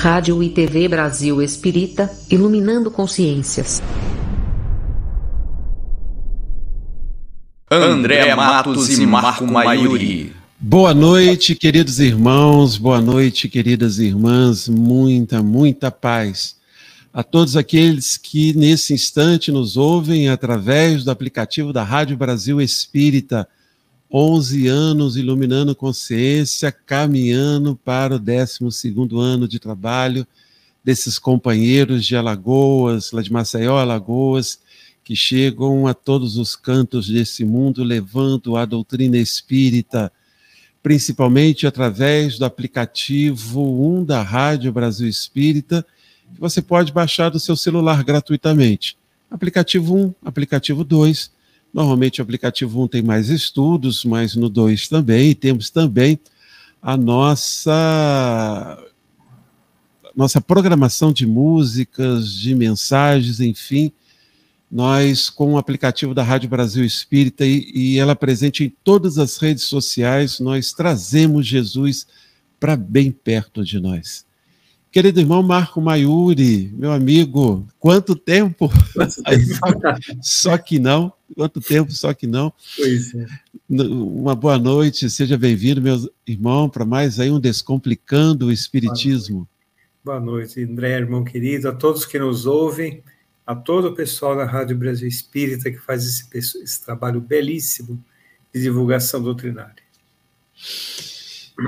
Rádio e TV Brasil Espírita, iluminando consciências. André Matos e Marco Maiuri. Boa noite, queridos irmãos, boa noite, queridas irmãs, muita, muita paz a todos aqueles que nesse instante nos ouvem através do aplicativo da Rádio Brasil Espírita. 11 anos iluminando consciência, caminhando para o 12 ano de trabalho desses companheiros de Alagoas, lá de Maceió, Alagoas, que chegam a todos os cantos desse mundo levando a doutrina espírita, principalmente através do aplicativo 1 da Rádio Brasil Espírita, que você pode baixar do seu celular gratuitamente. Aplicativo 1, aplicativo 2. Normalmente o aplicativo 1 tem mais estudos, mas no 2 também. E temos também a nossa nossa programação de músicas, de mensagens, enfim. Nós, com o aplicativo da Rádio Brasil Espírita e, e ela presente em todas as redes sociais, nós trazemos Jesus para bem perto de nós. Querido irmão Marco Maiuri, meu amigo, quanto tempo? só, que não, quanto tempo, só que não. Pois é. Uma boa noite, seja bem-vindo, meu irmão, para mais aí um Descomplicando o Espiritismo. Boa noite. boa noite, André, irmão querido, a todos que nos ouvem, a todo o pessoal da Rádio Brasil Espírita que faz esse, esse trabalho belíssimo de divulgação doutrinária.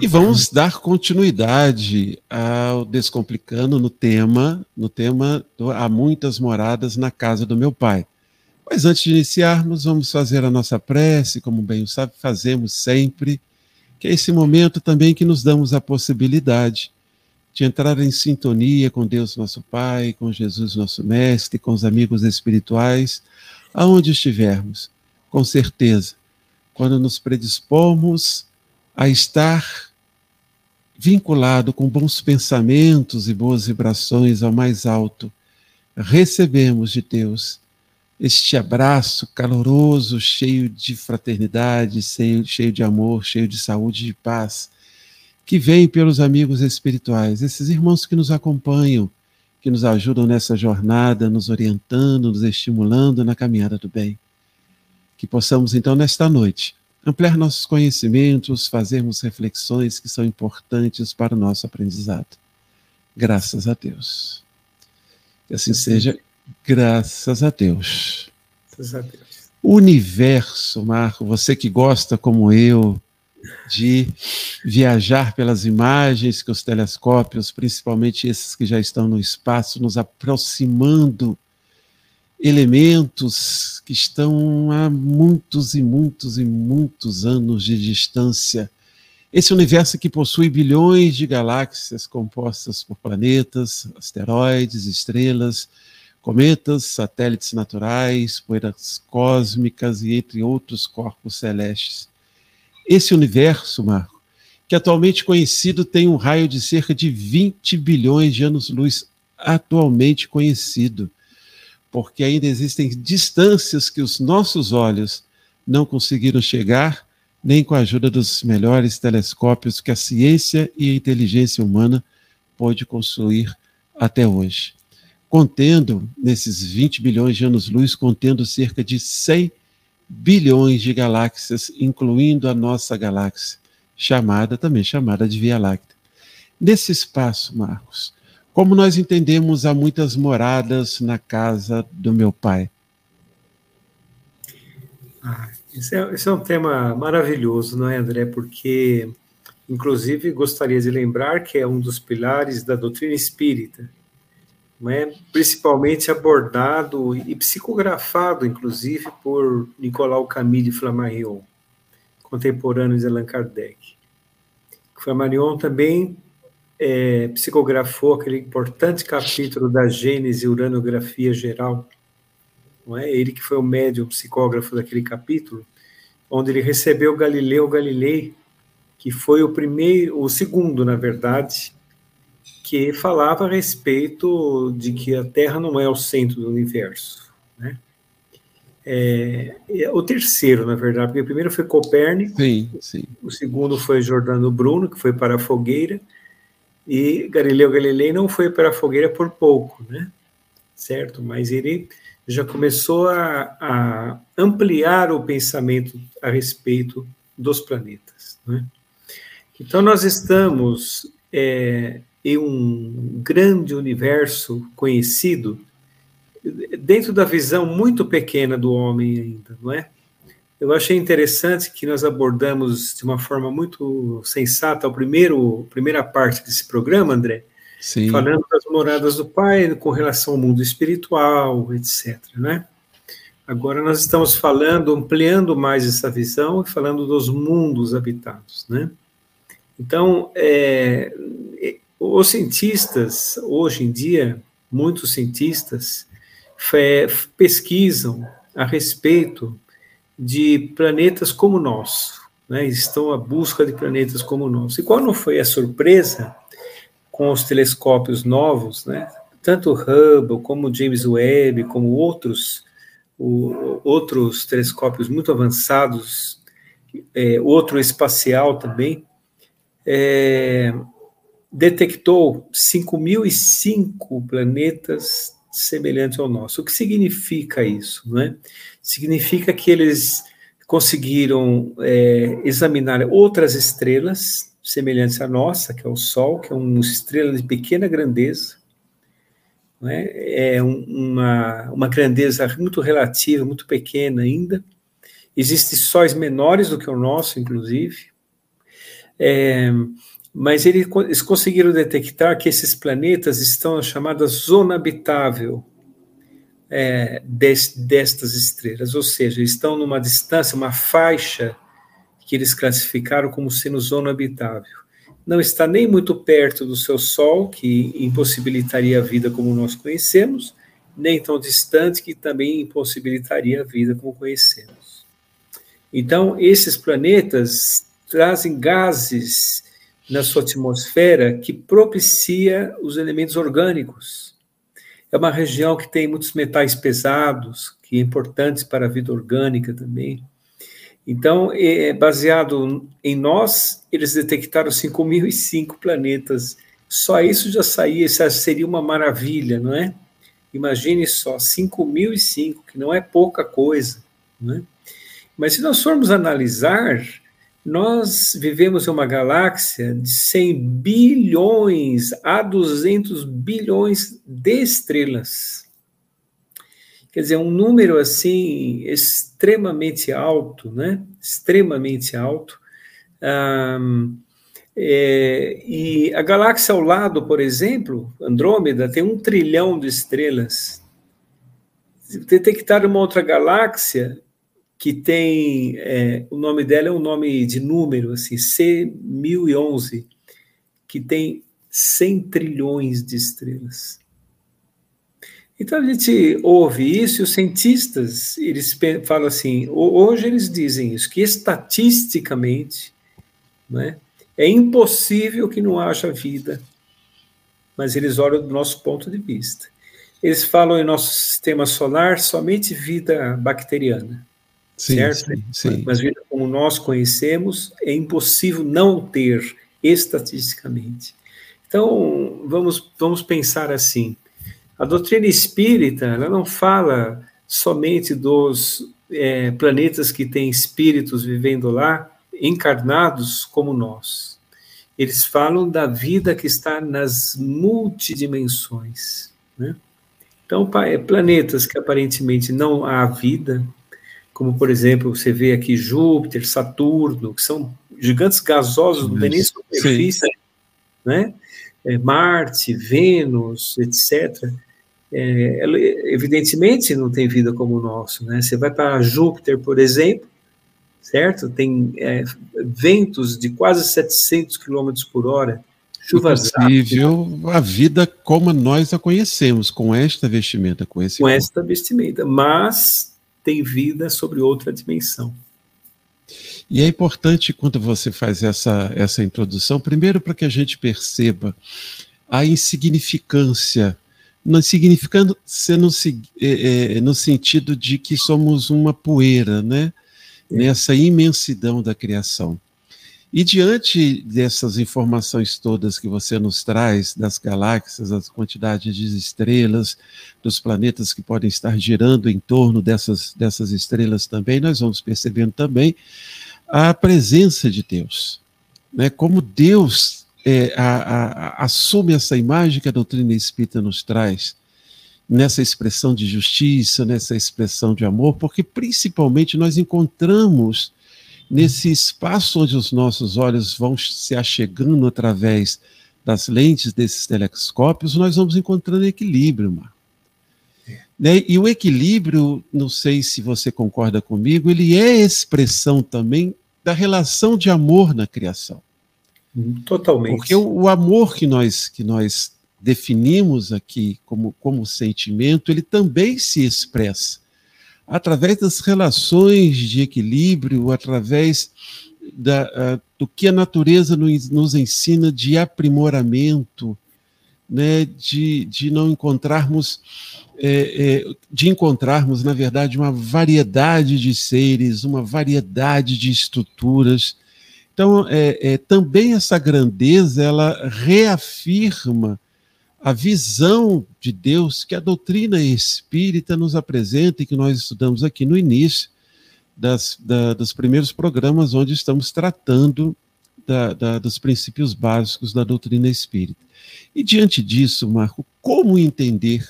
E vamos dar continuidade ao Descomplicando no tema, no tema do Há muitas moradas na casa do meu pai. Mas antes de iniciarmos, vamos fazer a nossa prece, como bem o sabe, fazemos sempre, que é esse momento também que nos damos a possibilidade de entrar em sintonia com Deus nosso Pai, com Jesus nosso Mestre, com os amigos espirituais, aonde estivermos, com certeza, quando nos predispomos a estar vinculado com bons pensamentos e boas vibrações ao mais alto, recebemos de Deus este abraço caloroso, cheio de fraternidade, cheio, cheio de amor, cheio de saúde e de paz, que vem pelos amigos espirituais, esses irmãos que nos acompanham, que nos ajudam nessa jornada, nos orientando, nos estimulando na caminhada do bem. Que possamos, então, nesta noite, ampliar nossos conhecimentos, fazermos reflexões que são importantes para o nosso aprendizado. Graças a Deus. Que assim seja, graças a Deus. Graças a Deus. Universo, Marco, você que gosta, como eu, de viajar pelas imagens que os telescópios, principalmente esses que já estão no espaço, nos aproximando elementos que estão a muitos e muitos e muitos anos de distância. Esse universo que possui bilhões de galáxias compostas por planetas, asteroides, estrelas, cometas, satélites naturais, poeiras cósmicas e entre outros corpos celestes. Esse universo, Marco, que atualmente conhecido tem um raio de cerca de 20 bilhões de anos-luz atualmente conhecido porque ainda existem distâncias que os nossos olhos não conseguiram chegar, nem com a ajuda dos melhores telescópios que a ciência e a inteligência humana pôde construir até hoje. Contendo, nesses 20 bilhões de anos-luz, contendo cerca de 100 bilhões de galáxias, incluindo a nossa galáxia, chamada também chamada de Via Láctea. Nesse espaço, Marcos, como nós entendemos, há muitas moradas na casa do meu pai. Ah, esse, é, esse é um tema maravilhoso, não é, André? Porque, inclusive, gostaria de lembrar que é um dos pilares da doutrina espírita, não é? principalmente abordado e psicografado, inclusive, por Nicolau Camille Flammarion, contemporâneo de Allan Kardec. Flammarion também é, psicografou aquele importante capítulo da Gênese Uranografia Geral, não é? Ele que foi o médium psicógrafo daquele capítulo, onde ele recebeu Galileu Galilei, que foi o primeiro, o segundo, na verdade, que falava a respeito de que a Terra não é o centro do universo, né? É, o terceiro, na verdade, porque o primeiro foi Copérnico, sim, sim. o segundo foi Jordano Bruno, que foi para a fogueira, E Galileu Galilei não foi para a fogueira por pouco, né? Certo? Mas ele já começou a, a ampliar o pensamento a respeito dos planetas. Né? Então, nós estamos é, em um grande universo conhecido dentro da visão muito pequena do homem ainda, não é? Eu achei interessante que nós abordamos de uma forma muito sensata a primeiro, primeira parte desse programa, André, Sim. falando das moradas do Pai com relação ao mundo espiritual, etc. Né? Agora nós estamos falando, ampliando mais essa visão e falando dos mundos habitados. Né? Então, é, os cientistas, hoje em dia, muitos cientistas, pesquisam a respeito de planetas como o nosso, né? estão à busca de planetas como o nosso. E qual não foi a surpresa com os telescópios novos, né? tanto o Hubble como o James Webb, como outros, o, outros telescópios muito avançados, é, outro espacial também, é, detectou 5.005 planetas semelhantes ao nosso. O que significa isso? Não é? Significa que eles conseguiram é, examinar outras estrelas semelhantes à nossa, que é o Sol, que é uma estrela de pequena grandeza, é? é uma, uma grandeza muito relativa, muito pequena ainda. Existem sóis menores do que o nosso, inclusive. É, mas eles conseguiram detectar que esses planetas estão na chamada zona habitável é, des, destas estrelas, ou seja, estão numa distância, uma faixa que eles classificaram como sendo zona habitável. Não está nem muito perto do seu Sol, que impossibilitaria a vida como nós conhecemos, nem tão distante que também impossibilitaria a vida como conhecemos. Então, esses planetas trazem gases na sua atmosfera que propicia os elementos orgânicos. É uma região que tem muitos metais pesados, que é importantes para a vida orgânica também. Então, é baseado em nós, eles detectaram 5.005 planetas. Só isso já saía, isso seria uma maravilha, não é? Imagine só, 5.005, que não é pouca coisa, não é? Mas se nós formos analisar, nós vivemos em uma galáxia de 100 bilhões a 200 bilhões de estrelas. Quer dizer, um número assim extremamente alto, né? Extremamente alto. Um, é, e a galáxia ao lado, por exemplo, Andrômeda, tem um trilhão de estrelas. Detectar uma outra galáxia que tem, é, o nome dela é um nome de número, assim, C1011, que tem 100 trilhões de estrelas. Então a gente ouve isso e os cientistas, eles falam assim, hoje eles dizem isso, que estatisticamente né, é impossível que não haja vida, mas eles olham do nosso ponto de vista. Eles falam em nosso sistema solar somente vida bacteriana. Sim, certo? Sim, sim. Mas como nós conhecemos é impossível não ter estatisticamente. Então, vamos, vamos pensar assim. A doutrina espírita, ela não fala somente dos é, planetas que têm espíritos vivendo lá, encarnados como nós. Eles falam da vida que está nas multidimensões. Né? Então, planetas que aparentemente não há vida, como por exemplo, você vê aqui Júpiter, Saturno, que são gigantes gasosos, tem nem superfície, né? É, Marte, Vênus, etc. É, evidentemente não tem vida como o nosso, né? Você vai para Júpiter, por exemplo, certo? Tem é, ventos de quase 700 km por hora, chuvas possível a vida como nós a conhecemos, com esta vestimenta, com esse Com esta vestimenta, mas tem vida sobre outra dimensão. E é importante quando você faz essa, essa introdução, primeiro para que a gente perceba a insignificância, não significando ser no, é, é, no sentido de que somos uma poeira, né? É. Nessa imensidão da criação. E diante dessas informações todas que você nos traz, das galáxias, as quantidades de estrelas, dos planetas que podem estar girando em torno dessas, dessas estrelas também, nós vamos percebendo também a presença de Deus. Né? Como Deus é, a, a, assume essa imagem que a doutrina espírita nos traz, nessa expressão de justiça, nessa expressão de amor, porque principalmente nós encontramos nesse espaço onde os nossos olhos vão se achegando através das lentes desses telescópios, nós vamos encontrando equilíbrio, Marco. É. Né? E o equilíbrio, não sei se você concorda comigo, ele é expressão também da relação de amor na criação. Totalmente. Porque o, o amor que nós, que nós definimos aqui como, como sentimento, ele também se expressa através das relações de equilíbrio, através da, uh, do que a natureza nos, nos ensina de aprimoramento, né, de, de não encontrarmos, é, é, de encontrarmos, na verdade, uma variedade de seres, uma variedade de estruturas. Então, é, é também essa grandeza, ela reafirma a visão de Deus que a doutrina espírita nos apresenta e que nós estudamos aqui no início das, da, dos primeiros programas, onde estamos tratando da, da, dos princípios básicos da doutrina espírita. E diante disso, Marco, como entender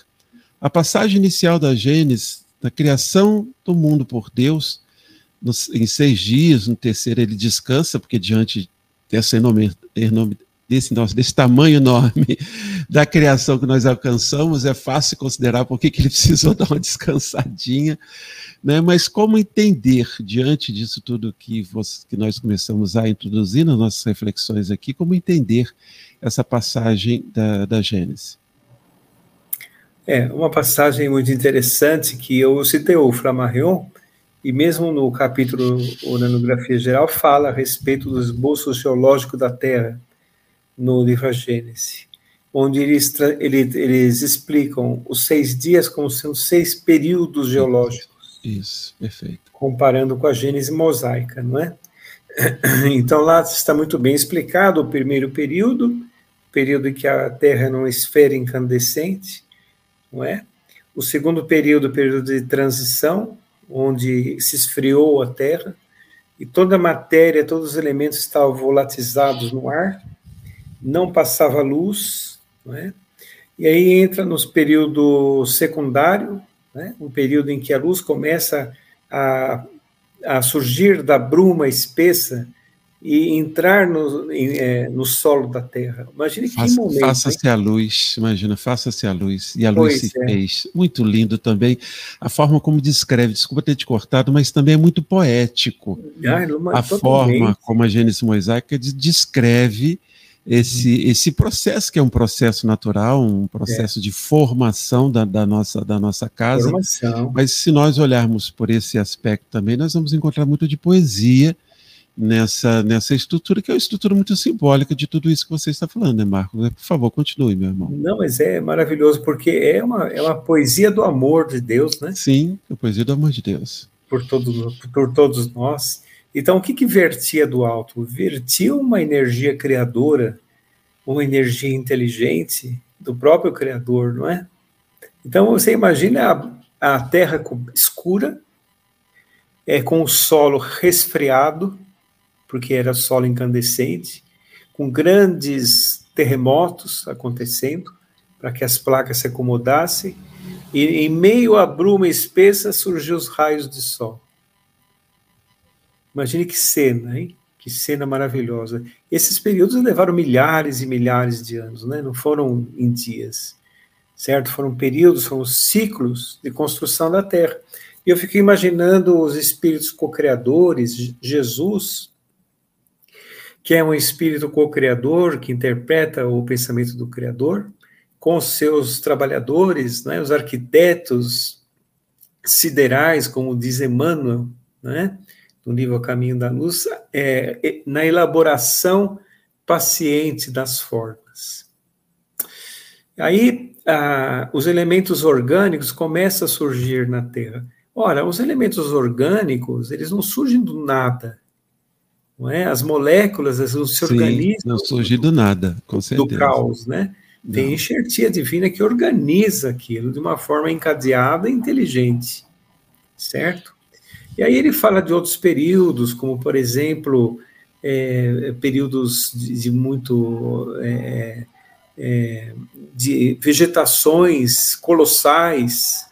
a passagem inicial da Gênesis, da criação do mundo por Deus, nos, em seis dias, no terceiro ele descansa, porque diante dessa desse, nosso, desse tamanho enorme da criação que nós alcançamos, é fácil considerar por que ele precisou dar uma descansadinha, né? mas como entender, diante disso tudo que, você, que nós começamos a introduzir nas nossas reflexões aqui, como entender essa passagem da, da Gênesis? É, uma passagem muito interessante que eu citei o Flammarion, e mesmo no capítulo Oranografia Geral fala a respeito do esboço geológico da Terra, no livro A Gênese, onde eles, eles, eles explicam os seis dias como sendo seis períodos geológicos. Isso, perfeito. Comparando com a Gênese mosaica, não é? Então lá está muito bem explicado o primeiro período, período em que a Terra é uma esfera incandescente, não é? O segundo período, período de transição, onde se esfriou a Terra e toda a matéria, todos os elementos estavam volatizados no ar não passava luz, né? e aí entra nos período secundário, né? um período em que a luz começa a, a surgir da bruma espessa e entrar no, em, é, no solo da Terra. Imagine que faça, momento. Faça-se a luz, imagina, faça-se a luz. E a luz pois se é. fez. Muito lindo também. A forma como descreve, desculpa ter te cortado, mas também é muito poético. Ah, a forma como a Gênesis mosaica descreve esse, esse processo, que é um processo natural, um processo é. de formação da, da, nossa, da nossa casa. Formação. Mas se nós olharmos por esse aspecto também, nós vamos encontrar muito de poesia nessa, nessa estrutura, que é uma estrutura muito simbólica de tudo isso que você está falando, né, Marcos? Por favor, continue, meu irmão. Não, mas é maravilhoso, porque é uma, é uma poesia do amor de Deus, né? Sim, a poesia do amor de Deus. Por, todo, por todos nós. Então, o que, que vertia do alto? Vertia uma energia criadora, uma energia inteligente do próprio Criador, não é? Então, você imagina a, a terra escura, é, com o solo resfriado, porque era solo incandescente, com grandes terremotos acontecendo, para que as placas se acomodassem, e em meio à bruma espessa surgiu os raios de sol. Imagine que cena, hein? Que cena maravilhosa. Esses períodos levaram milhares e milhares de anos, né? Não foram em dias, certo? Foram períodos, foram ciclos de construção da Terra. E eu fiquei imaginando os espíritos co-criadores, Jesus, que é um espírito co-criador que interpreta o pensamento do Criador, com seus trabalhadores, né, os arquitetos siderais, como diz Emmanuel, né, no livro Caminho da Luz, é, na elaboração paciente das formas. Aí, ah, os elementos orgânicos começam a surgir na Terra. Ora, os elementos orgânicos, eles não surgem do nada. não é? As moléculas elas se Sim, organizam. Não surge do nada, com certeza. Do caos, né? Tem não. enxertia divina que organiza aquilo de uma forma encadeada e inteligente, certo? E aí ele fala de outros períodos, como por exemplo, é, períodos de, de muito é, é, de vegetações colossais,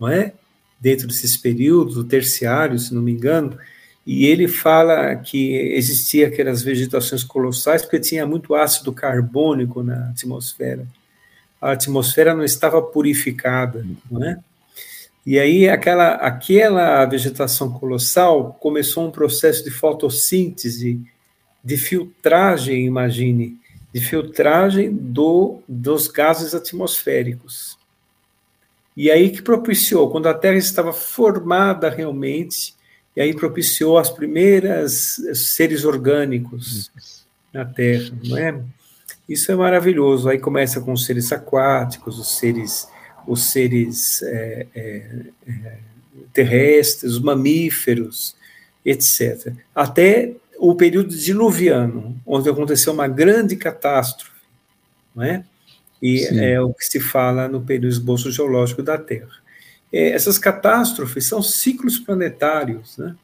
não é? Dentro desses períodos, o terciário, se não me engano, e ele fala que existia aquelas vegetações colossais porque tinha muito ácido carbônico na atmosfera. A atmosfera não estava purificada, não é? E aí aquela aquela vegetação colossal começou um processo de fotossíntese, de filtragem, imagine, de filtragem do, dos gases atmosféricos. E aí que propiciou, quando a Terra estava formada realmente, e aí propiciou as primeiras seres orgânicos na Terra, não é? Isso é maravilhoso. Aí começa com os seres aquáticos, os seres, os seres é, é, é, terrestres, os mamíferos, etc. Até o período diluviano, onde aconteceu uma grande catástrofe, não é? E Sim. é o que se fala no período esboço geológico da Terra. É, essas catástrofes são ciclos planetários, né?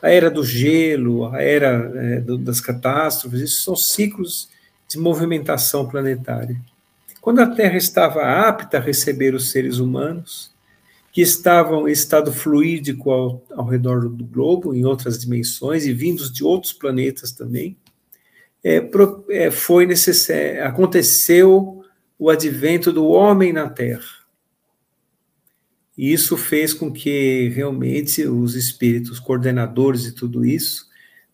A era do gelo, a era é, do, das catástrofes, isso são ciclos de movimentação planetária. Quando a Terra estava apta a receber os seres humanos, que estavam em estado fluídico ao, ao redor do globo, em outras dimensões, e vindos de outros planetas também, é, é, foi necessário, aconteceu o advento do homem na Terra. E isso fez com que realmente os espíritos coordenadores de tudo isso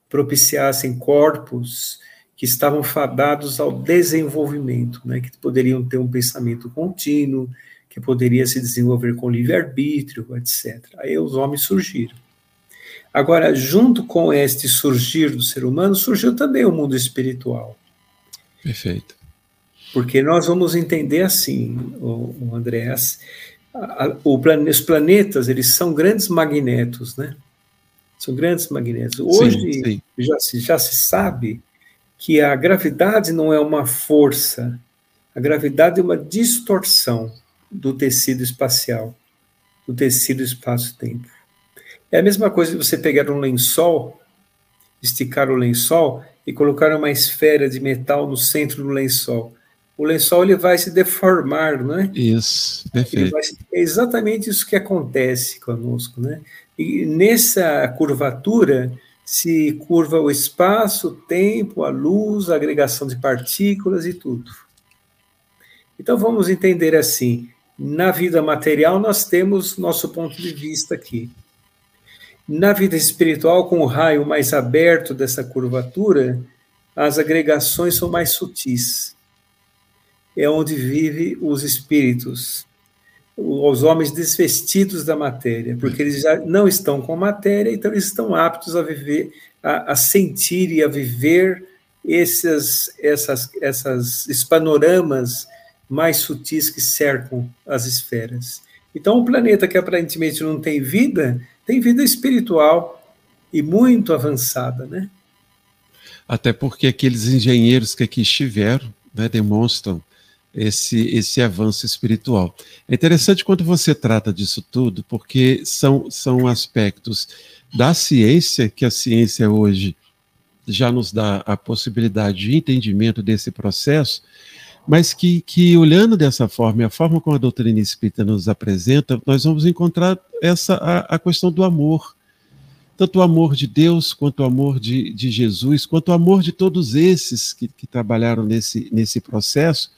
propiciassem corpos que estavam fadados ao desenvolvimento, né, que poderiam ter um pensamento contínuo, que poderia se desenvolver com livre-arbítrio, etc. Aí os homens surgiram. Agora, junto com este surgir do ser humano, surgiu também o mundo espiritual. Perfeito. Porque nós vamos entender assim, o, o Andréas, o os planetas, eles são grandes magnetos, né? São grandes magnetos. Hoje sim, sim. Já, se, já se sabe que a gravidade não é uma força, a gravidade é uma distorção do tecido espacial, do tecido espaço-tempo. É a mesma coisa de você pegar um lençol, esticar o lençol e colocar uma esfera de metal no centro do lençol. O lençol ele vai se deformar, não é? Isso, perfeito. Se, é exatamente isso que acontece conosco, né? E nessa curvatura se curva o espaço, o tempo, a luz, a agregação de partículas e tudo. Então vamos entender assim: na vida material, nós temos nosso ponto de vista aqui. Na vida espiritual, com o raio mais aberto dessa curvatura, as agregações são mais sutis. É onde vivem os espíritos, os homens desvestidos da matéria, porque eles já não estão com matéria, então eles estão aptos a viver, a, a sentir e a viver esses, essas, essas, panoramas mais sutis que cercam as esferas. Então, um planeta que aparentemente não tem vida, tem vida espiritual e muito avançada, né? Até porque aqueles engenheiros que aqui estiveram né, demonstram esse, esse avanço espiritual. É interessante quando você trata disso tudo, porque são, são aspectos da ciência, que a ciência hoje já nos dá a possibilidade de entendimento desse processo, mas que, que olhando dessa forma, e a forma como a doutrina espírita nos apresenta, nós vamos encontrar essa a, a questão do amor. Tanto o amor de Deus, quanto o amor de, de Jesus, quanto o amor de todos esses que, que trabalharam nesse, nesse processo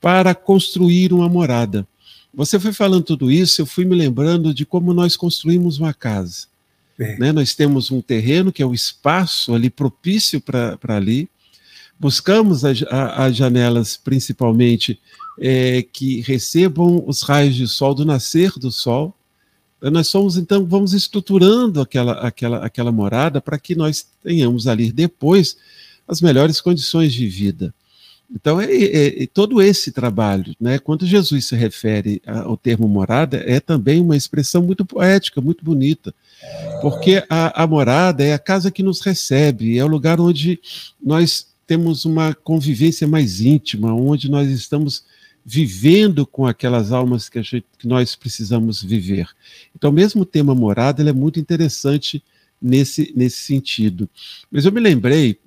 para construir uma morada. Você foi falando tudo isso, eu fui me lembrando de como nós construímos uma casa. É. Né? Nós temos um terreno que é o espaço ali propício para ali, Buscamos as janelas, principalmente, é, que recebam os raios de sol do nascer do sol. Nós somos, então, vamos estruturando aquela, aquela, aquela morada para que nós tenhamos ali depois as melhores condições de vida. Então, é, é, é, todo esse trabalho, né, quando Jesus se refere ao termo morada, é também uma expressão muito poética, muito bonita, porque a, a morada é a casa que nos recebe, é o lugar onde nós temos uma convivência mais íntima, onde nós estamos vivendo com aquelas almas que, gente, que nós precisamos viver. Então, mesmo o tema morada, ele é muito interessante nesse, nesse sentido. Mas eu me lembrei,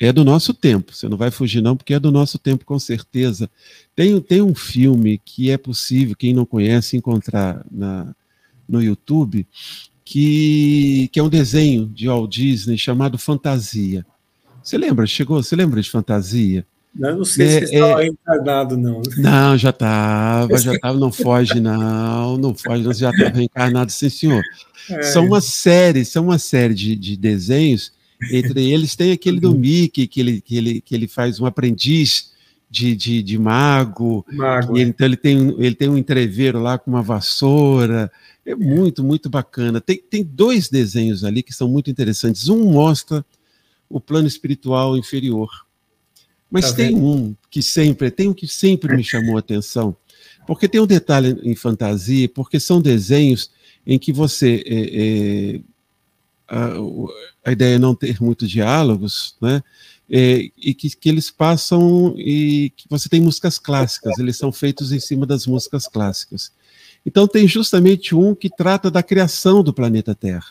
é do nosso tempo, você não vai fugir não, porque é do nosso tempo com certeza. Tem, tem um filme que é possível, quem não conhece, encontrar na, no YouTube, que, que é um desenho de Walt Disney chamado Fantasia. Você lembra? Chegou? Você lembra de Fantasia? Eu não sei é, se estava é... reencarnado, não. Não, já estava, já estava, não foge, não, não foge, não, já estava reencarnado, sim, senhor. É. São uma série, são uma série de, de desenhos, entre eles tem aquele do Mickey, que ele, que ele, que ele faz um aprendiz de, de, de mago, mago e, é. então ele tem, ele tem um entreveiro lá com uma vassoura, é muito, muito bacana. Tem, tem dois desenhos ali que são muito interessantes. Um mostra o plano espiritual inferior, mas tá tem vendo? um que sempre, tem um que sempre me chamou a atenção, porque tem um detalhe em fantasia, porque são desenhos em que você é, é, a, ideia é não ter muitos diálogos, né? É, e que, que, eles passam e que você tem músicas clássicas, eles são feitos em cima das músicas clássicas. Então tem justamente um que trata da criação do planeta Terra.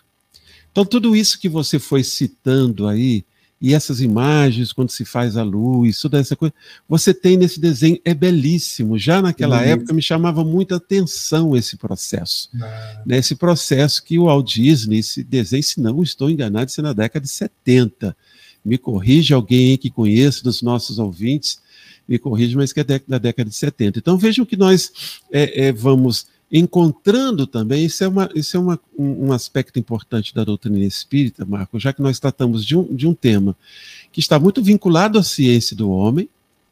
Então tudo isso que você foi citando aí, e essas imagens, quando se faz a luz, toda essa coisa, você tem nesse desenho, é belíssimo. Já naquela época me chamava muita atenção esse processo. Ah. Né, esse processo que o Walt Disney, esse desenho, se não estou enganado, isso é na década de 70. Me corrige alguém que conheça dos nossos ouvintes, me corrige, mas que é da década de 70. Então vejam que nós é, é, vamos encontrando também, isso é, uma, isso é uma, um, um, aspecto importante da doutrina espírita, Marco, já que nós tratamos de um, de um tema que está muito vinculado à ciência do homem,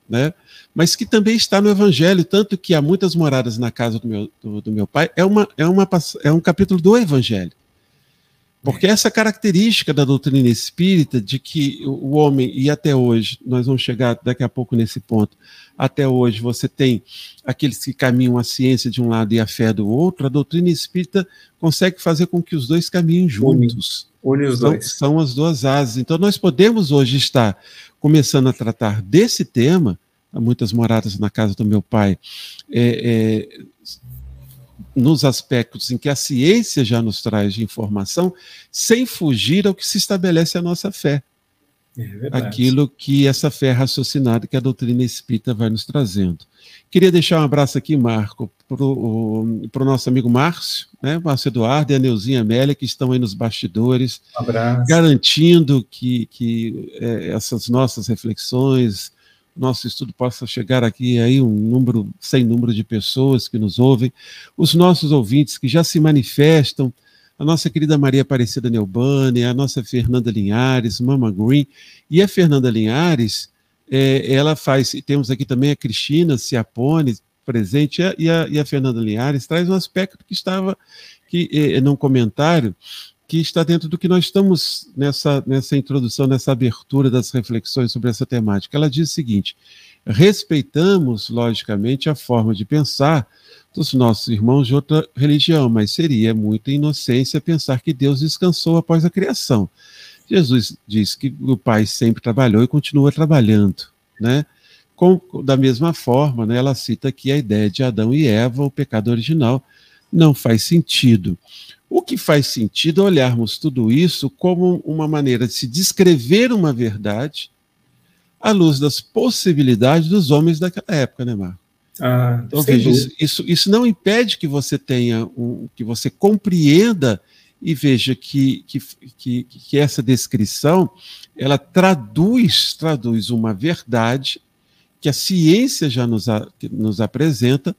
né, mas que também está no Evangelho, tanto que há muitas moradas na casa do meu, do, do meu pai, é, uma, é, uma, é um capítulo do Evangelho. Porque essa característica da doutrina espírita, de que o homem, e até hoje, nós vamos chegar daqui a pouco nesse ponto, até hoje você tem aqueles que caminham a ciência de um lado e a fé do outro, a doutrina espírita consegue fazer com que os dois caminhem juntos. Une, une os são, dois. São as duas asas. Então nós podemos hoje estar começando a tratar desse tema, há muitas moradas na casa do meu pai, é, é, nos aspectos em que a ciência já nos traz de informação, sem fugir ao que se estabelece a nossa fé. É aquilo que essa fé raciocinada que a doutrina espírita vai nos trazendo. Queria deixar um abraço aqui, Marco, para o nosso amigo Márcio, né? Márcio Eduardo e a Neuzinha Amélia, que estão aí nos bastidores, um garantindo que, que é, essas nossas reflexões, nosso estudo possa chegar aqui aí um número, sem número de pessoas que nos ouvem, os nossos ouvintes que já se manifestam, a nossa querida Maria Aparecida Neubani, a nossa Fernanda Linhares, Mama Green, e a Fernanda Linhares, é, ela faz, temos aqui também a Cristina Ciapone presente, e a, e a Fernanda Linhares traz um aspecto que estava que, é, num comentário que está dentro do que nós estamos nessa, nessa introdução, nessa abertura das reflexões sobre essa temática. Ela diz o seguinte: respeitamos, logicamente, a forma de pensar dos nossos irmãos de outra religião, mas seria muita inocência pensar que Deus descansou após a criação. Jesus diz que o Pai sempre trabalhou e continua trabalhando, né? Com, da mesma forma, né, ela cita aqui a ideia de Adão e Eva, o pecado original, não faz sentido. O que faz sentido é olharmos tudo isso como uma maneira de se descrever uma verdade à luz das possibilidades dos homens daquela época, né, Marco? Ah, então, veja, isso, isso, isso, não impede que você tenha, um, que você compreenda e veja que, que, que, que essa descrição ela traduz, traduz uma verdade que a ciência já nos, a, nos apresenta,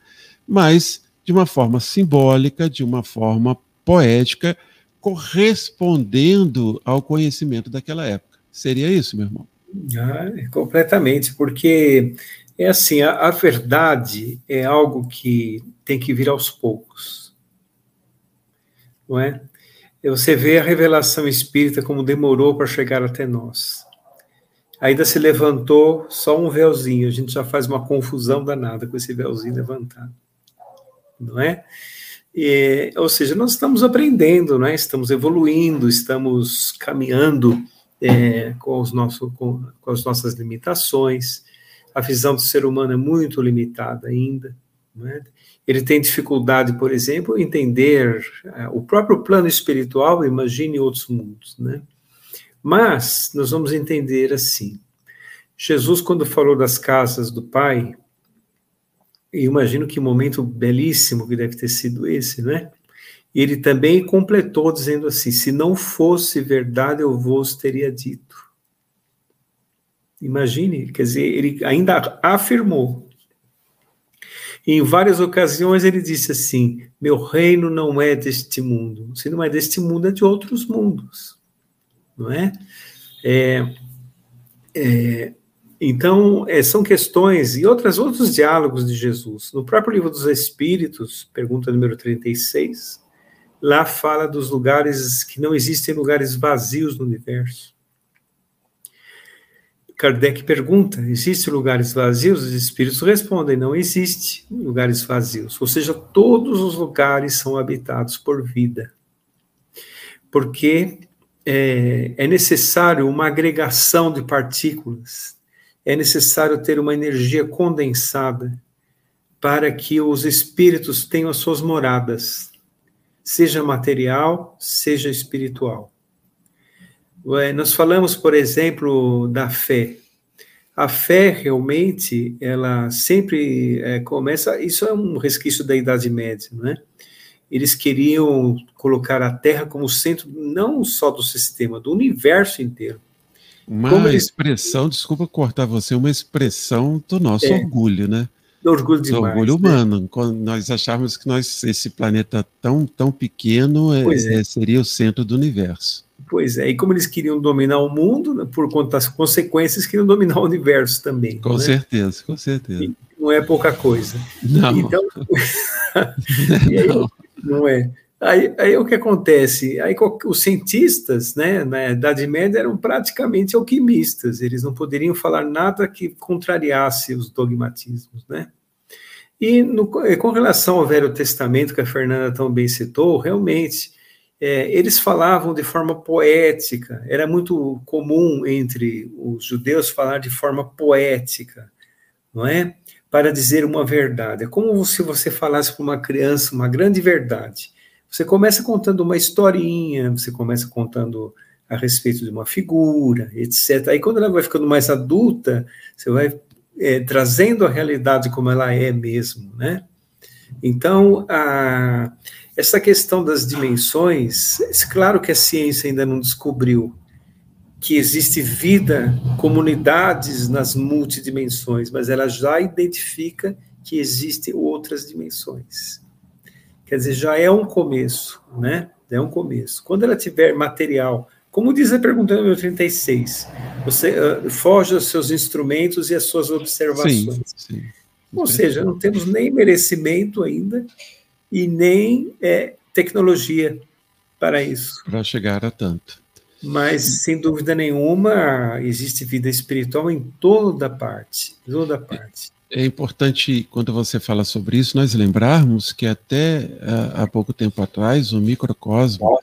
mas de uma forma simbólica, de uma forma poética correspondendo ao conhecimento daquela época. Seria isso, meu irmão? Ah, completamente, porque é assim, a, a, verdade é algo que tem que vir aos poucos, não é? Você vê a revelação espírita como demorou para chegar até nós. ainda se levantou só um véuzinho. A gente já faz uma confusão danada com esse véuzinho levantado, não é? E, ou seja, nós estamos aprendendo, né? estamos evoluindo, estamos caminhando é, com, os nosso, com, com as nossas limitações. A visão do ser humano é muito limitada ainda. Né? Ele tem dificuldade, por exemplo, em entender é, o próprio plano espiritual, imagine outros mundos. Né? Mas nós vamos entender assim. Jesus, quando falou das casas do Pai, eu imagino que momento belíssimo que deve ter sido esse, né? Ele também completou dizendo assim: se não fosse verdade, eu vos teria dito. Imagine, quer dizer, ele ainda afirmou. Em várias ocasiões ele disse assim: meu reino não é deste mundo. Se não é deste mundo, é de outros mundos, não é? é, é então, é, são questões e outras, outros diálogos de Jesus. No próprio livro dos Espíritos, pergunta número 36, lá fala dos lugares que não existem lugares vazios no universo. Kardec pergunta: existem lugares vazios? Os espíritos respondem: não existe lugares vazios. Ou seja, todos os lugares são habitados por vida. Porque é, é necessário uma agregação de partículas é necessário ter uma energia condensada para que os espíritos tenham as suas moradas, seja material, seja espiritual. Nós falamos, por exemplo, da fé. A fé realmente, ela sempre é, começa. Isso é um resquício da Idade Média, né? Eles queriam colocar a Terra como centro não só do sistema, do universo inteiro. Uma expressão, desculpa cortar você, uma expressão do nosso é, orgulho, né? Do orgulho demais. Do orgulho né? humano. Quando nós achávamos que nós, esse planeta tão, tão pequeno é, é. seria o centro do universo. Pois é, e como eles queriam dominar o mundo, né, por conta das consequências, queriam dominar o universo também. Com né? certeza, com certeza. E não é pouca coisa. Não. Então, não. não é. Aí, aí o que acontece? Aí os cientistas, né, na Idade Média eram praticamente alquimistas, eles não poderiam falar nada que contrariasse os dogmatismos, né? E no, com relação ao Velho Testamento, que a Fernanda tão bem citou, realmente, é, eles falavam de forma poética, era muito comum entre os judeus falar de forma poética, não é? Para dizer uma verdade. É como se você falasse para uma criança uma grande verdade. Você começa contando uma historinha, você começa contando a respeito de uma figura, etc. Aí, quando ela vai ficando mais adulta, você vai é, trazendo a realidade como ela é mesmo, né? Então, a, essa questão das dimensões, é claro que a ciência ainda não descobriu que existe vida, comunidades nas multidimensões, mas ela já identifica que existem outras dimensões. Quer dizer, já é um começo, né? É um começo. Quando ela tiver material, como diz a pergunta número 36, você uh, foge aos seus instrumentos e às suas observações. Sim, sim. Ou seja, não temos nem merecimento ainda e nem é, tecnologia para isso. Para chegar a tanto. Mas, sem dúvida nenhuma, existe vida espiritual em toda parte, toda parte é importante, quando você fala sobre isso, nós lembrarmos que até há pouco tempo atrás, o microcosmo,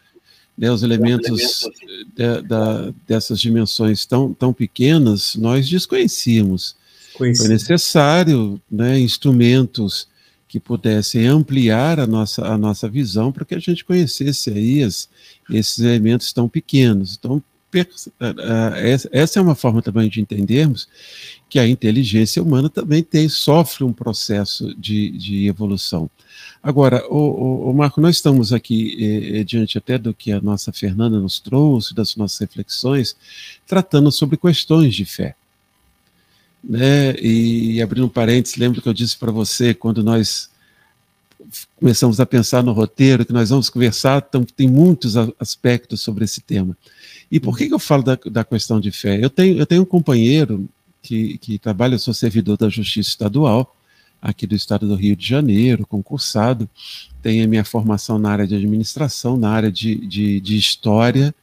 né, os elementos de, da, dessas dimensões tão, tão pequenas, nós desconhecíamos. Conheci. Foi necessário né, instrumentos que pudessem ampliar a nossa, a nossa visão para que a gente conhecesse aí as, esses elementos tão pequenos. Então, essa é uma forma também de entendermos que a inteligência humana também tem, sofre um processo de, de evolução. Agora, o, o, o, Marco, nós estamos aqui eh, eh, diante até do que a nossa Fernanda nos trouxe, das nossas reflexões, tratando sobre questões de fé. Né? E, e abrindo um parênteses, lembro que eu disse para você quando nós começamos a pensar no roteiro, que nós vamos conversar, então, tem muitos aspectos sobre esse tema. E por que, que eu falo da, da questão de fé? Eu tenho, eu tenho um companheiro que, que trabalha, eu sou servidor da Justiça Estadual, aqui do estado do Rio de Janeiro, concursado, tenho a minha formação na área de administração, na área de, de, de história,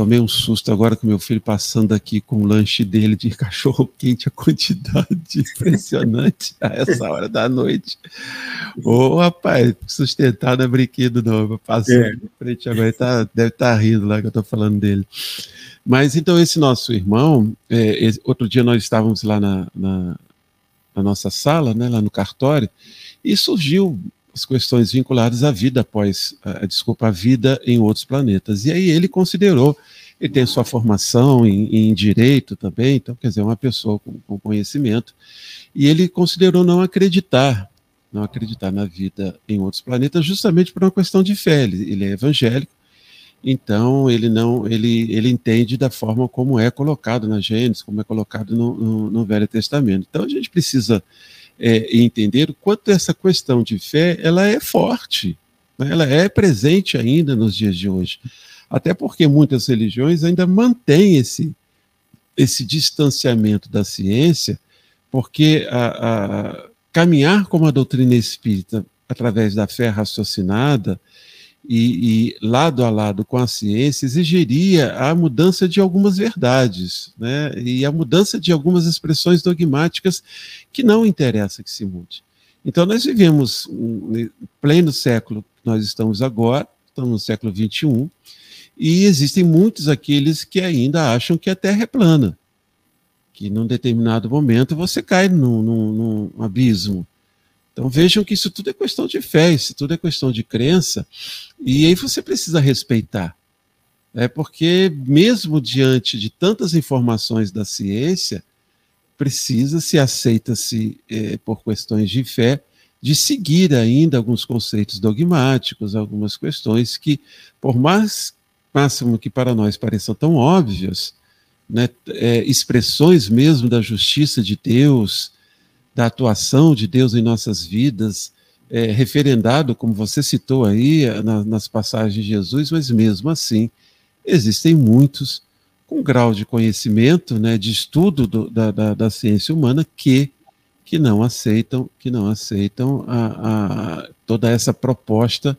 tomei um susto agora com meu filho passando aqui com o lanche dele de cachorro quente, a quantidade impressionante a essa hora da noite. Ô, rapaz, sustentar não é brinquedo, não. Passando é. frente agora, tá, deve estar tá rindo lá que eu estou falando dele. Mas então, esse nosso irmão, é, esse, outro dia nós estávamos lá na, na, na nossa sala, né, lá no cartório, e surgiu as questões vinculadas à vida após, a, desculpa, a vida em outros planetas. E aí ele considerou, ele tem sua formação em, em direito também, então, quer dizer, uma pessoa com, com, conhecimento, e ele considerou não acreditar, não acreditar na vida em outros planetas, justamente por uma questão de fé. Ele, ele é evangélico, então ele não, ele, ele entende da forma como é colocado na Gênesis, como é colocado no, no, no Velho Testamento. Então a gente precisa é, entender o quanto essa questão de fé ela é forte, né? ela é presente ainda nos dias de hoje. Até porque muitas religiões ainda mantêm esse, esse distanciamento da ciência, porque a, a, caminhar como a doutrina espírita através da fé raciocinada e, e, lado a lado com a ciência exigiria a mudança de algumas verdades, né? E a mudança de algumas expressões dogmáticas que não interessa que se mude. Então nós vivemos um pleno século que nós estamos agora, estamos no século 21, e existem muitos aqueles que ainda acham que a Terra é plana, que num determinado momento você cai num, num, num abismo então vejam que isso tudo é questão de fé, isso tudo é questão de crença, e aí você precisa respeitar. É porque, mesmo diante de tantas informações da ciência, precisa-se, aceita-se, é, por questões de fé, de seguir ainda alguns conceitos dogmáticos, algumas questões que, por mais máximo que para nós pareçam tão óbvias, né, é, expressões mesmo da justiça de Deus, da atuação de Deus em nossas vidas, é, referendado, como você citou aí, na, nas passagens de Jesus, mas mesmo assim, existem muitos com grau de conhecimento, né, de estudo do, da, da, da, ciência humana que, que não aceitam, que não aceitam a, a toda essa proposta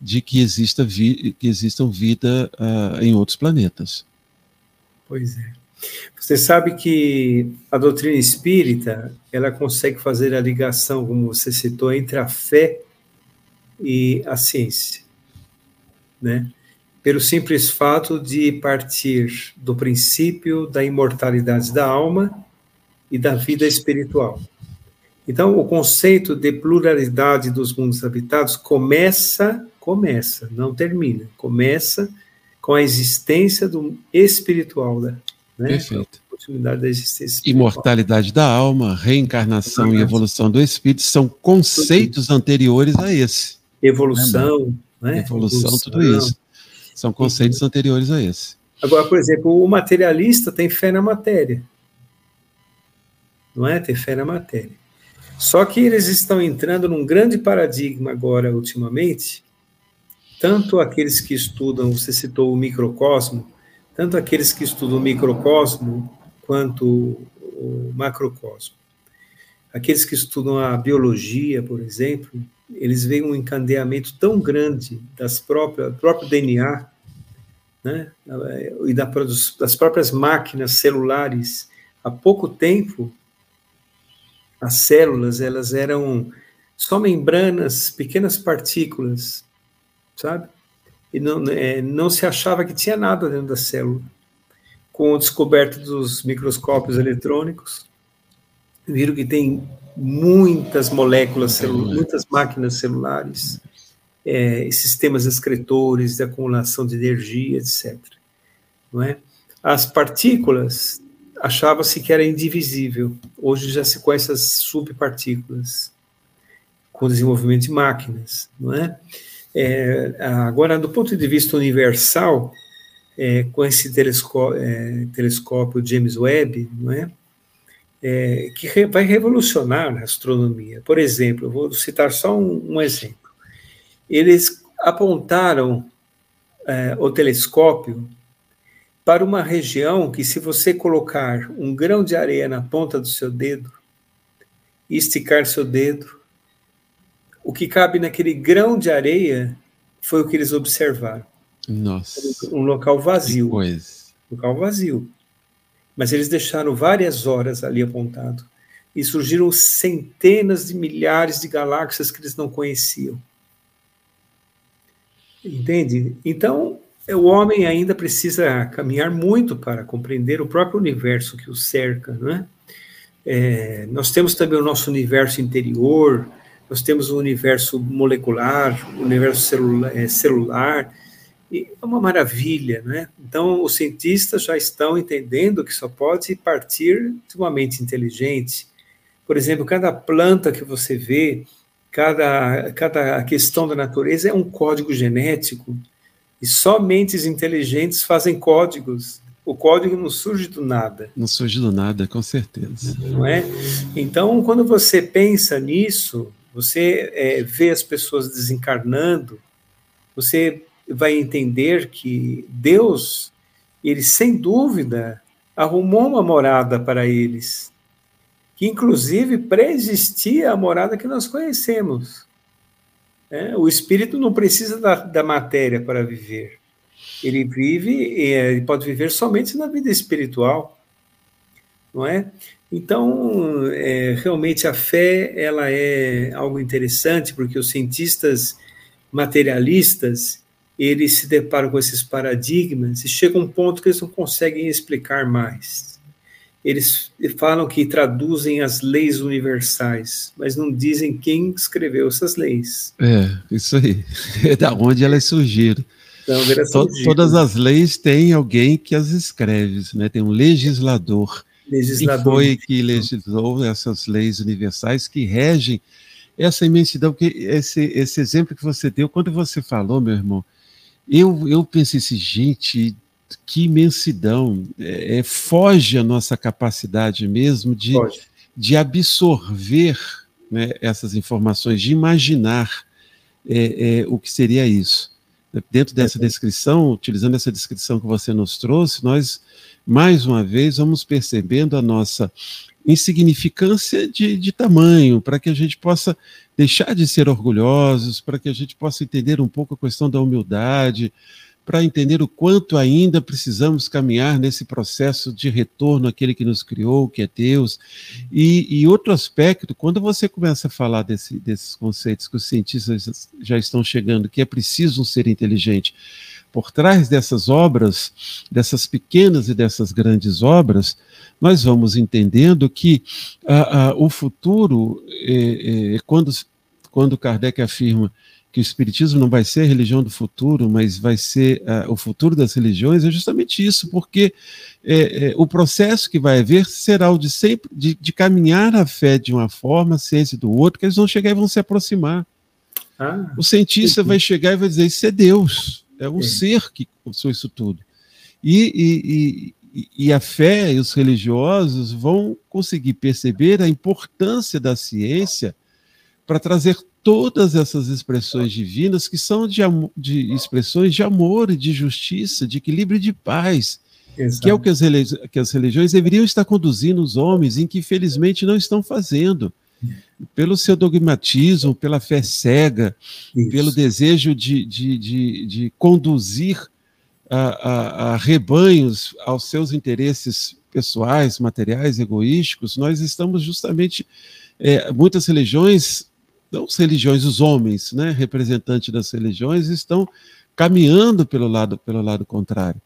de que, exista vi, que existam vida uh, em outros planetas. Pois é. Você sabe que a doutrina espírita, ela consegue fazer a ligação, como você citou, entre a fé e a ciência, né? Pelo simples fato de partir do princípio da imortalidade da alma e da vida espiritual. Então, o conceito de pluralidade dos mundos habitados começa, começa, não termina, começa com a existência do espiritual, né? Né? Perfeito. Possibilidade da existência Imortalidade da alma, reencarnação e evolução do espírito são conceitos anteriores a esse. Evolução, né? né? Evolução, evolução, tudo isso. São conceitos anteriores a esse. Agora, por exemplo, o materialista tem fé na matéria. Não é? Tem fé na matéria. Só que eles estão entrando num grande paradigma agora, ultimamente, tanto aqueles que estudam, você citou o microcosmo, tanto aqueles que estudam o microcosmo quanto o macrocosmo. Aqueles que estudam a biologia, por exemplo, eles veem um encandeamento tão grande das próprias, próprio DNA né, e da, das próprias máquinas celulares. Há pouco tempo, as células elas eram só membranas, pequenas partículas, sabe? E não, é, não se achava que tinha nada dentro da célula. Com a descoberta dos microscópios eletrônicos, viram que tem muitas moléculas muitas máquinas celulares, é, sistemas excretores de acumulação de energia, etc. Não é? As partículas achava-se que era indivisível. Hoje já se conhece as subpartículas com o desenvolvimento de máquinas, não é? É, agora, do ponto de vista universal, é, com esse telescópio, é, telescópio, James Webb, não é? é que re, vai revolucionar a astronomia. Por exemplo, vou citar só um, um exemplo. Eles apontaram é, o telescópio para uma região que, se você colocar um grão de areia na ponta do seu dedo e esticar seu dedo, o que cabe naquele grão de areia foi o que eles observaram. Nossa. Um local vazio. Um local vazio. Mas eles deixaram várias horas ali apontado. E surgiram centenas de milhares de galáxias que eles não conheciam. Entende? Então, o homem ainda precisa caminhar muito para compreender o próprio universo que o cerca, não é? É, nós temos também o nosso universo interior, nós temos o universo molecular, o universo celula, é, celular, e é uma maravilha, né? Então, os cientistas já estão entendendo que só pode partir de uma mente inteligente. Por exemplo, cada planta que você vê, cada, cada questão da natureza é um código genético, e só mentes inteligentes fazem códigos. O código não surge do nada. Não surge do nada, com certeza. Não é? Então, quando você pensa nisso, você é, vê as pessoas desencarnando, você vai entender que Deus, ele sem dúvida, arrumou uma morada para eles, que inclusive pré-existia a morada que nós conhecemos. É, o espírito não precisa da, da, matéria para viver. Ele vive, ele pode viver somente na vida espiritual, não é? Então, é, realmente a fé ela é algo interessante porque os cientistas materialistas eles se deparam com esses paradigmas e chegam a um ponto que eles não conseguem explicar mais. Eles falam que traduzem as leis universais, mas não dizem quem escreveu essas leis. É, isso aí. É da onde elas surgiram. Então, surgiram. Todas as leis têm alguém que as escreve, né? Tem um legislador. Legislador. Foi que legislou essas leis universais que regem essa imensidão, que esse, esse exemplo que você deu, quando você falou, meu irmão, eu, eu pensei assim, gente, que imensidão, é, é, foge a nossa capacidade mesmo de, de absorver né, essas informações, de imaginar é, é, o que seria isso. Dentro dessa descrição, utilizando essa descrição que você nos trouxe, nós, mais uma vez, vamos percebendo a nossa insignificância de, de tamanho, para que a gente possa deixar de ser orgulhosos, para que a gente possa entender um pouco a questão da humildade, para entender o quanto ainda precisamos caminhar nesse processo de retorno àquele que nos criou, que é Deus. E, e outro aspecto, quando você começa a falar desse, desses conceitos que os cientistas já estão chegando, que é preciso um ser inteligente, por trás dessas obras, dessas pequenas e dessas grandes obras, nós vamos entendendo que ah, ah, o futuro, é, é, quando, quando Kardec afirma que o Espiritismo não vai ser a religião do futuro, mas vai ser uh, o futuro das religiões, é justamente isso, porque é, é, o processo que vai haver será o de sempre de, de, caminhar a fé de uma forma, a ciência do outro, que eles vão chegar e vão se aproximar. Ah, o cientista vai chegar e vai dizer: Isso é Deus, é um é. ser que possui isso tudo. E, e, e, e a fé e os religiosos vão conseguir perceber a importância da ciência para trazer todas essas expressões divinas que são de, de, expressões de amor de justiça, de equilíbrio e de paz, Exato. que é o que as, que as religiões deveriam estar conduzindo os homens, em que infelizmente não estão fazendo. Pelo seu dogmatismo, pela fé cega, Isso. pelo desejo de, de, de, de conduzir a, a, a rebanhos aos seus interesses pessoais, materiais, egoísticos, nós estamos justamente. É, muitas religiões não as religiões, os homens, né, representantes das religiões, estão caminhando pelo lado, pelo lado contrário.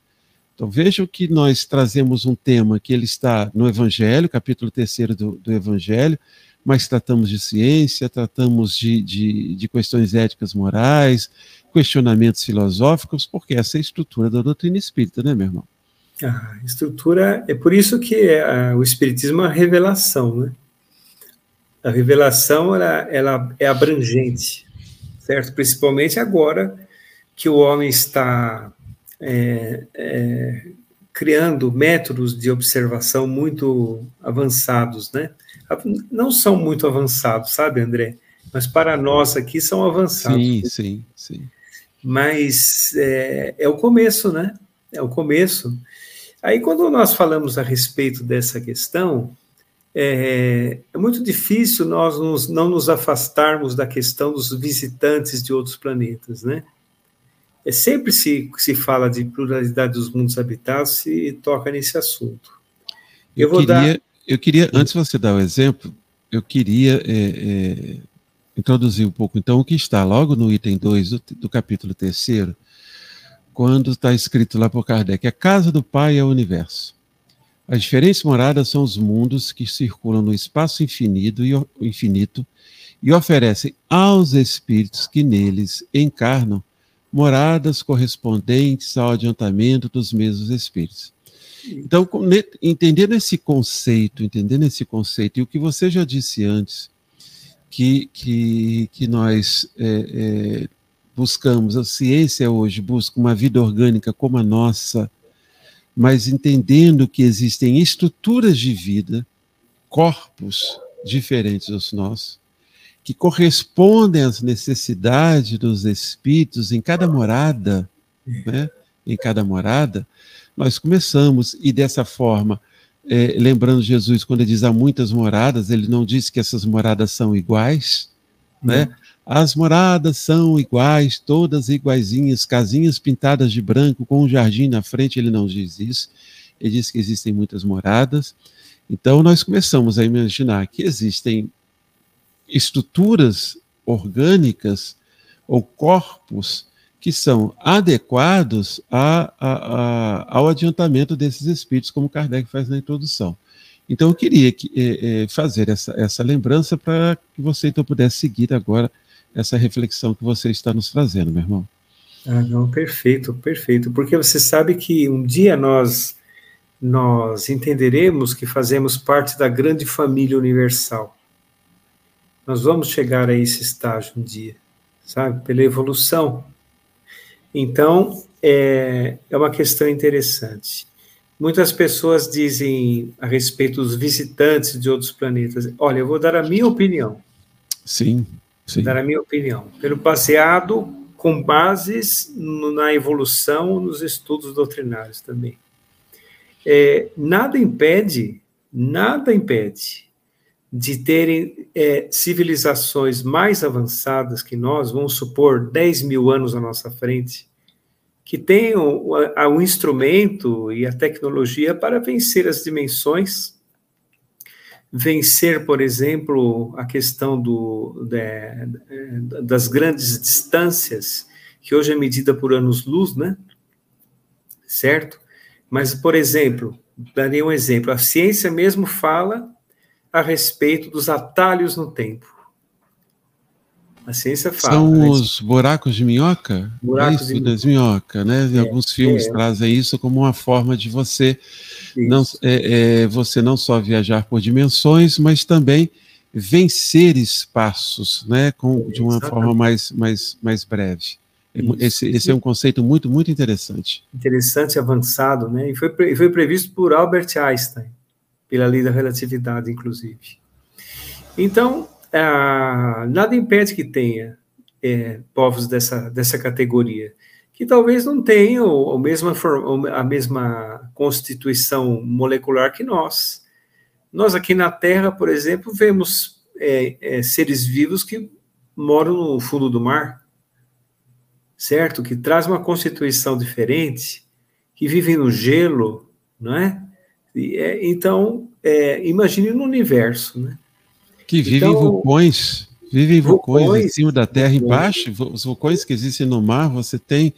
Então vejam que nós trazemos um tema que ele está no Evangelho, capítulo 3 do, do Evangelho, mas tratamos de ciência, tratamos de, de, de, questões éticas morais, questionamentos filosóficos, porque essa é a estrutura da doutrina espírita, né, meu irmão? A estrutura, é por isso que é, o Espiritismo é uma revelação, né? A revelação ela, ela é abrangente, certo? Principalmente agora que o homem está é, é, criando métodos de observação muito avançados, né? Não são muito avançados, sabe, André? Mas para nós aqui são avançados. Sim, sim, sim. Mas é, é o começo, né? É o começo. Aí, quando nós falamos a respeito dessa questão, é, é muito difícil nós nos, não nos afastarmos da questão dos visitantes de outros planetas, né? é, sempre se, se fala de pluralidade dos mundos habitados, se toca nesse assunto. Eu, eu vou queria, dar... Eu queria, antes de você dar o exemplo, eu queria é, é, introduzir um pouco, então, o que está logo no item 2 do, do capítulo 3, quando está escrito lá por Kardec, a casa do Pai é o universo. As diferentes moradas são os mundos que circulam no espaço infinito e, infinito e oferecem aos espíritos que neles encarnam moradas correspondentes ao adiantamento dos mesmos espíritos. Então, entendendo esse conceito, entendendo esse conceito, e o que você já disse antes, que, que, que nós é, é, buscamos, a ciência hoje busca uma vida orgânica como a nossa, mas entendendo que existem estruturas de vida, corpos diferentes dos nossos, que correspondem às necessidades dos espíritos em cada morada, né? em cada morada, nós começamos, e dessa forma, é, lembrando Jesus, quando ele diz há muitas moradas, ele não diz que essas moradas são iguais, né? As moradas são iguais, todas iguaizinhas, casinhas pintadas de branco com um jardim na frente, ele não diz isso. Ele diz que existem muitas moradas. Então nós começamos a imaginar que existem estruturas orgânicas ou corpos que são adequados a, a, a, ao adiantamento desses espíritos, como Kardec faz na introdução. Então, eu queria que, é, é, fazer essa, essa lembrança para que você então pudesse seguir agora essa reflexão que você está nos trazendo, meu irmão. Ah, não, perfeito, perfeito. Porque você sabe que um dia nós nós entenderemos que fazemos parte da grande família universal. Nós vamos chegar a esse estágio um dia, sabe? Pela evolução. Então, é, é uma questão interessante. Muitas pessoas dizem a respeito dos visitantes de outros planetas. Olha, eu vou dar a minha opinião. Sim, sim. Dar a minha opinião. Pelo baseado com bases no, na evolução, nos estudos doutrinários também. É, nada impede, nada impede de terem é, civilizações mais avançadas que nós, vamos supor 10 mil anos à nossa frente, que tenham o instrumento e a tecnologia para vencer as dimensões, vencer, por exemplo, a questão do, de, das grandes distâncias, que hoje é medida por anos-luz, né? Certo? Mas, por exemplo, darei um exemplo, a ciência mesmo fala a respeito dos atalhos no tempo. A ciência fala. São né? os buracos de minhoca? Buracos é de minhoca, né? É, alguns filmes é. trazem isso como uma forma de você não, é, é, você não só viajar por dimensões, mas também vencer espaços, né? Com, de uma forma mais, mais, mais breve. Esse, esse, é um conceito muito, muito interessante. Interessante, avançado, né? E foi, foi previsto por Albert Einstein pela lei da relatividade, inclusive. Então, ah, nada impede que tenha é, povos dessa, dessa categoria, que talvez não tenham a mesma, a mesma constituição molecular que nós. Nós aqui na Terra, por exemplo, vemos é, é, seres vivos que moram no fundo do mar, certo? Que traz uma constituição diferente, que vivem no gelo, não é? É, então, é, imagine no universo, né? Que vivem então, vulcões, vivem vulcões, vulcões, em cima da Terra, vulcões. embaixo, os vulcões que existem no mar, você tem,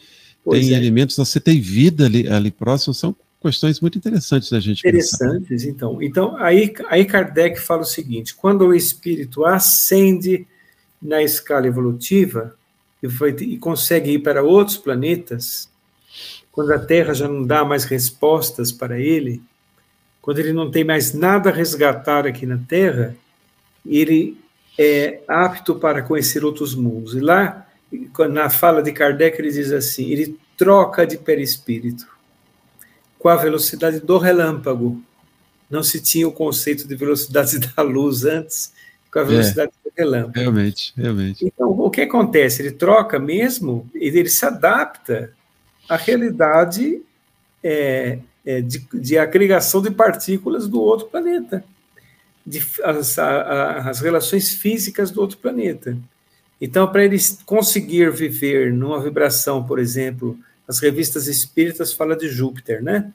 tem é. elementos, você tem vida ali, ali próximo, são questões muito interessantes da gente Interessantes, pensar. então. Então, aí, aí Kardec fala o seguinte, quando o espírito ascende na escala evolutiva e, foi, e consegue ir para outros planetas, quando a Terra já não dá mais respostas para ele, quando ele não tem mais nada a resgatar aqui na Terra, ele é apto para conhecer outros mundos. E lá, na fala de Kardec, ele diz assim: ele troca de perispírito com a velocidade do relâmpago. Não se tinha o conceito de velocidade da luz antes, com a é, velocidade é, do relâmpago. Realmente, realmente. Então, o que acontece? Ele troca mesmo, ele se adapta à realidade é, é, de, de agregação de partículas do outro planeta, de, as, a, as relações físicas do outro planeta. Então, para ele conseguir viver numa vibração, por exemplo, as revistas espíritas falam de Júpiter, né?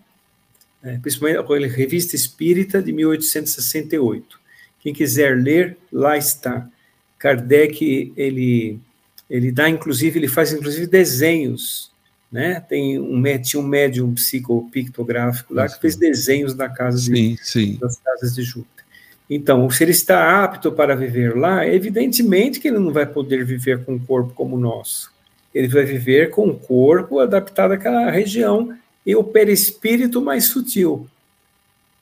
É, principalmente a revista espírita de 1868. Quem quiser ler, lá está. Kardec, ele, ele dá, inclusive, ele faz, inclusive, desenhos, né? Tem um, tinha um médium psicopictográfico lá que fez desenhos da casa sim, de, sim. das casas de Júpiter. Então, se ele está apto para viver lá, evidentemente que ele não vai poder viver com um corpo como o nosso. Ele vai viver com um corpo adaptado àquela região e o perispírito mais sutil.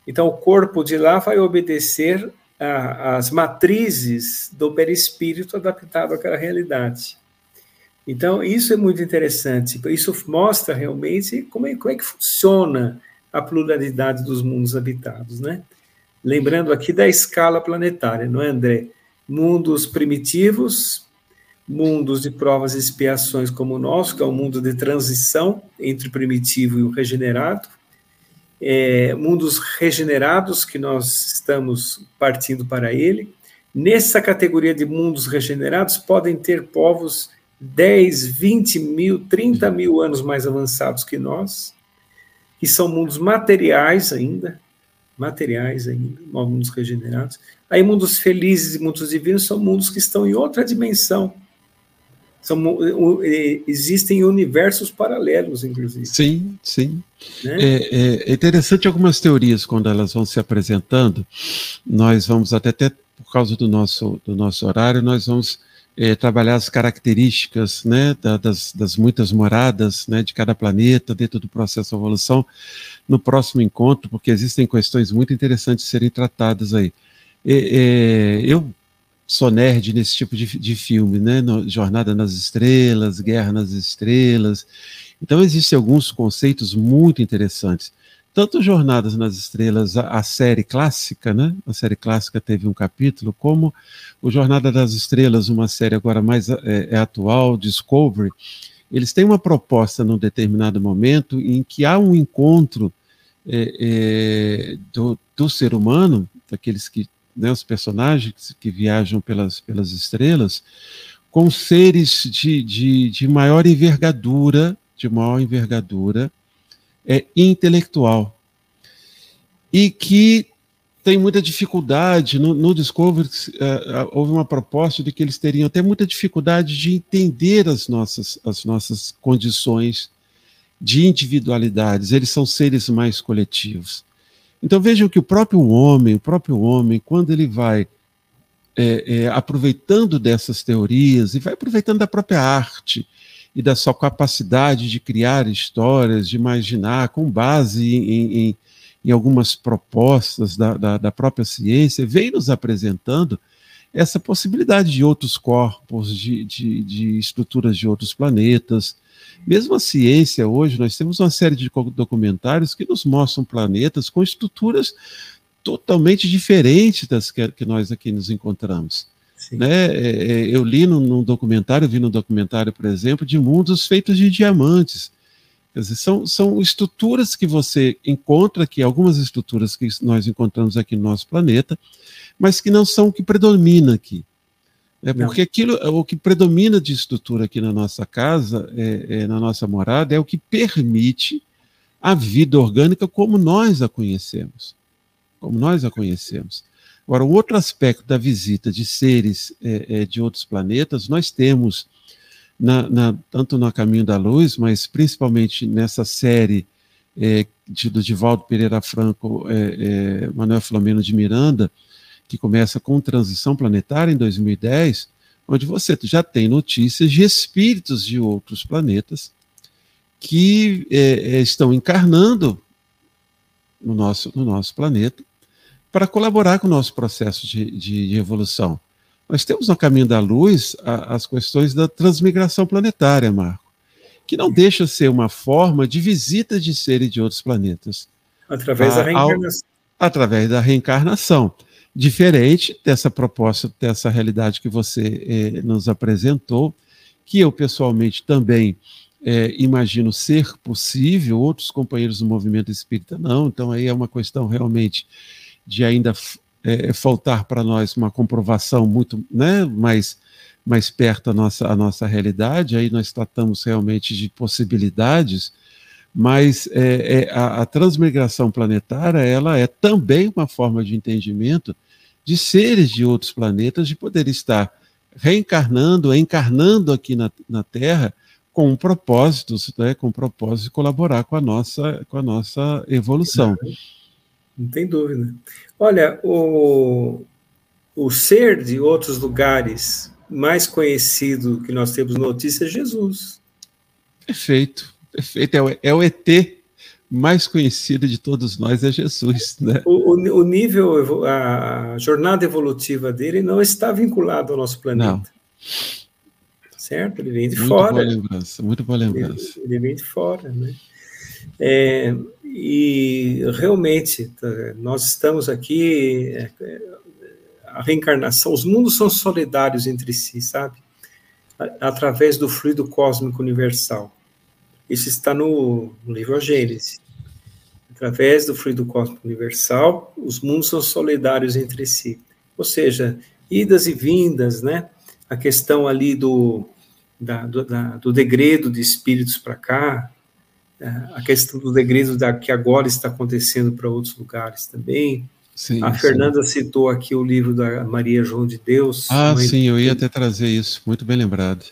Então, o corpo de lá vai obedecer às matrizes do perispírito adaptado àquela realidade. Então, isso é muito interessante. Isso mostra realmente como é, como é que funciona a pluralidade dos mundos habitados, né? Lembrando aqui da escala planetária, não é, André? Mundos primitivos, mundos de provas e expiações como o nosso, que é um mundo de transição entre o primitivo e o regenerado, é, mundos regenerados, que nós estamos partindo para ele. Nessa categoria de mundos regenerados, podem ter povos 10, 20 mil, 30 mil anos mais avançados que nós, que são mundos materiais ainda, materiais ainda, mundos regenerados. Aí mundos felizes e mundos divinos são mundos que estão em outra dimensão. São, existem universos paralelos, inclusive. Sim, sim. Né? É, é, interessante algumas teorias, quando elas vão se apresentando, nós vamos até, até por causa do nosso, do nosso horário, nós vamos é, trabalhar as características né, da, das, das, muitas moradas né, de cada planeta dentro do processo de evolução no próximo encontro, porque existem questões muito interessantes serem tratadas aí. É, eu sou nerd nesse tipo de, de filme, né? No, Jornada nas Estrelas, Guerra nas Estrelas. Então existem alguns conceitos muito interessantes. Tanto Jornadas nas Estrelas, a, a, série clássica, né? A série clássica teve um capítulo, como o Jornada das Estrelas, uma série agora mais é, é atual, Discovery. Eles têm uma proposta num determinado momento em que há um encontro é, é, do, do ser humano, daqueles que, né, os personagens que viajam pelas, pelas estrelas, com seres de, de, de maior envergadura, de maior envergadura é, intelectual, e que tem muita dificuldade, no, no Discovery uh, houve uma proposta de que eles teriam até muita dificuldade de entender as nossas, as nossas condições de individualidades, eles são seres mais coletivos. Então vejam que o próprio homem, o próprio homem, quando ele vai é, é, aproveitando dessas teorias e vai aproveitando da própria arte e da sua capacidade de criar histórias, de imaginar, com base em, em, em algumas propostas da, da, da própria ciência, vem nos apresentando essa possibilidade de outros corpos, de, de, de estruturas de outros planetas, mesmo a ciência hoje, nós temos uma série de documentários que nos mostram planetas com estruturas totalmente diferentes das que, que nós aqui nos encontramos. Né? É, é, eu li num, num, documentário, vi num documentário, por exemplo, de mundos feitos de diamantes. Quer dizer, são, são estruturas que você encontra aqui, algumas estruturas que nós encontramos aqui no nosso planeta, mas que não são o que predomina aqui. É porque aquilo, o que predomina de estrutura aqui na nossa casa, é, é, na nossa morada, é o que permite a vida orgânica como nós a conhecemos. Como nós a conhecemos. Agora, o outro aspecto da visita de seres é, é, de outros planetas, nós temos, na, na, tanto no Caminho da Luz, mas principalmente nessa série é, de, do Divaldo Pereira Franco, é, é, Manuel Flamengo de Miranda, que começa com transição planetária em 2010, onde você já tem notícias de espíritos de outros planetas que é, estão encarnando no nosso, no nosso planeta para colaborar com o nosso processo de, de, de evolução. Nós temos no caminho da luz a, as questões da transmigração planetária, Marco, que não deixa ser uma forma de visita de seres de outros planetas. Através a, da reencarnação. Ao, através da reencarnação diferente dessa proposta, dessa realidade que você eh, nos apresentou, que eu pessoalmente também eh, imagino ser possível, outros companheiros do movimento espírita não, então aí é uma questão realmente de ainda eh, faltar para nós uma comprovação muito né, mais, mais perto a nossa, a nossa realidade, aí nós tratamos realmente de possibilidades, mas é, é, a, a, transmigração planetária ela é também uma forma de entendimento de seres de outros planetas de poder estar reencarnando, encarnando aqui na, na Terra com propósitos, né, com propósito de colaborar com a nossa, com a nossa evolução. Não tem dúvida. Olha, o, o ser de outros lugares mais conhecido que nós temos notícia é Jesus. Perfeito, perfeito. É o, é o ET mais conhecido de todos nós, é Jesus. Né? O, o, o nível, a jornada evolutiva dele não está vinculado ao nosso planeta. Não certo? Ele vem de muito fora. Boa lembrança, muito boa lembrança. Ele, ele vem de fora, né? É, e realmente, tá, nós estamos aqui, é, a reencarnação, os mundos são solidários entre si, sabe? Através do fluido cósmico universal. Isso está no, livro Gênesis. Através do fluido cósmico universal, os mundos são solidários entre si. Ou seja, idas e vindas, né? A questão ali do, da, do, da, do degredo de espíritos para cá, é, a questão do degredo da, que agora está acontecendo para outros lugares também. Sim, a Fernanda sim. citou aqui o livro da Maria João de Deus. Ah, sim, eu ia até trazer isso, muito bem lembrado.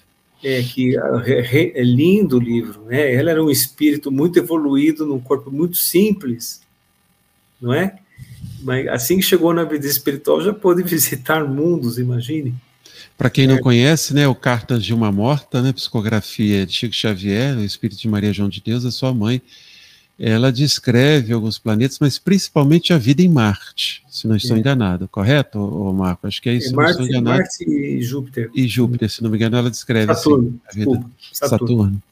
É que é, é lindo o livro, né? Ela era um espírito muito evoluído, num corpo muito simples, não é? Mas assim que chegou na vida espiritual, já pôde visitar mundos, imagine. Para quem não é. conhece, né, o Cartas de uma Morta, né, psicografia de Chico Xavier, o Espírito de Maria João de Deus, a sua mãe, ela descreve alguns planetas, mas principalmente a vida em Marte, se não estou é. enganado, correto, ô Marco? Acho que é isso. É Marte, Marte e Júpiter. E Júpiter, se não me engano, ela descreve Saturno, assim, a vida. Saturno. Saturno.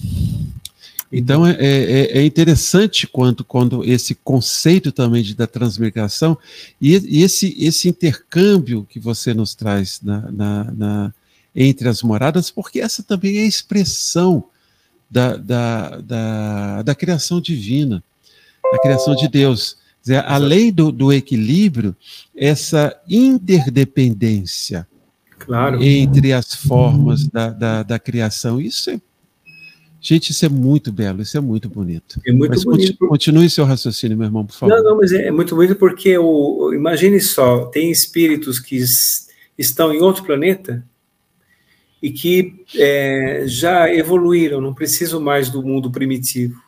É. Então é, é, é, interessante quando, quando esse conceito também de, da transmigração e, e, esse, esse intercâmbio que você nos traz na, na, na, entre as moradas, porque essa também é a expressão da, da, da, da criação divina, da criação de Deus. Dizer, além do, do equilíbrio, essa interdependência claro. entre as formas da, da, da criação. Isso é Gente, isso é muito belo, isso é muito bonito. É muito mas bonito. Continue seu raciocínio, meu irmão, por favor. Não, não, mas é, é muito bonito porque o, imagine só, tem espíritos que estão em outro planeta e que é, já evoluíram, não precisam mais do mundo primitivo.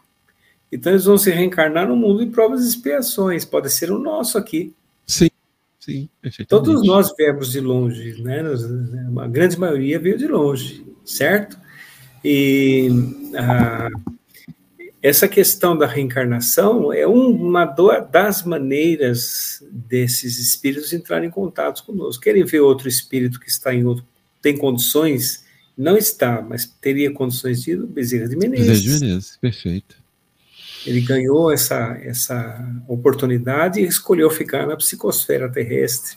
Então eles vão se reencarnar no mundo de provas e expiações, pode ser o nosso aqui. Sim, sim, Todos nós viemos de longe, né? A grande maioria veio de longe, certo? E ah, essa questão da reencarnação é uma das maneiras desses espíritos entrarem em contato conosco. Querem ver outro espírito que está em outro, tem condições? Não está, mas teria condições de ir Bezerra de Menezes. Bezerra de Menezes, perfeito. Ele ganhou essa, essa oportunidade e escolheu ficar na psicosfera terrestre.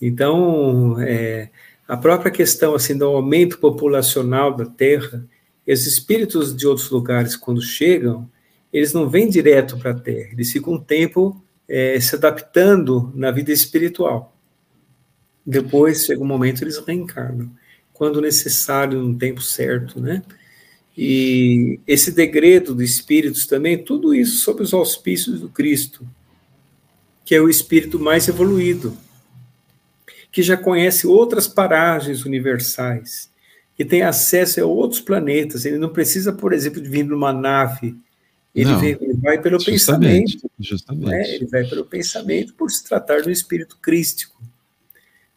Então, é, a própria questão assim do aumento populacional da Terra, esses espíritos de outros lugares quando chegam, eles não vêm direto para a Terra, eles ficam um tempo é, se adaptando na vida espiritual. Depois chega um momento eles reencarnam, quando necessário, no tempo certo, né? E esse degredo de espíritos também, tudo isso sob os auspícios do Cristo, que é o espírito mais evoluído que já conhece outras paragens universais, que tem acesso a outros planetas. Ele não precisa, por exemplo, de vir numa nave. Ele, não, vem, ele vai pelo justamente, pensamento. Justamente. Né? Ele vai pelo pensamento por se tratar um espírito crístico.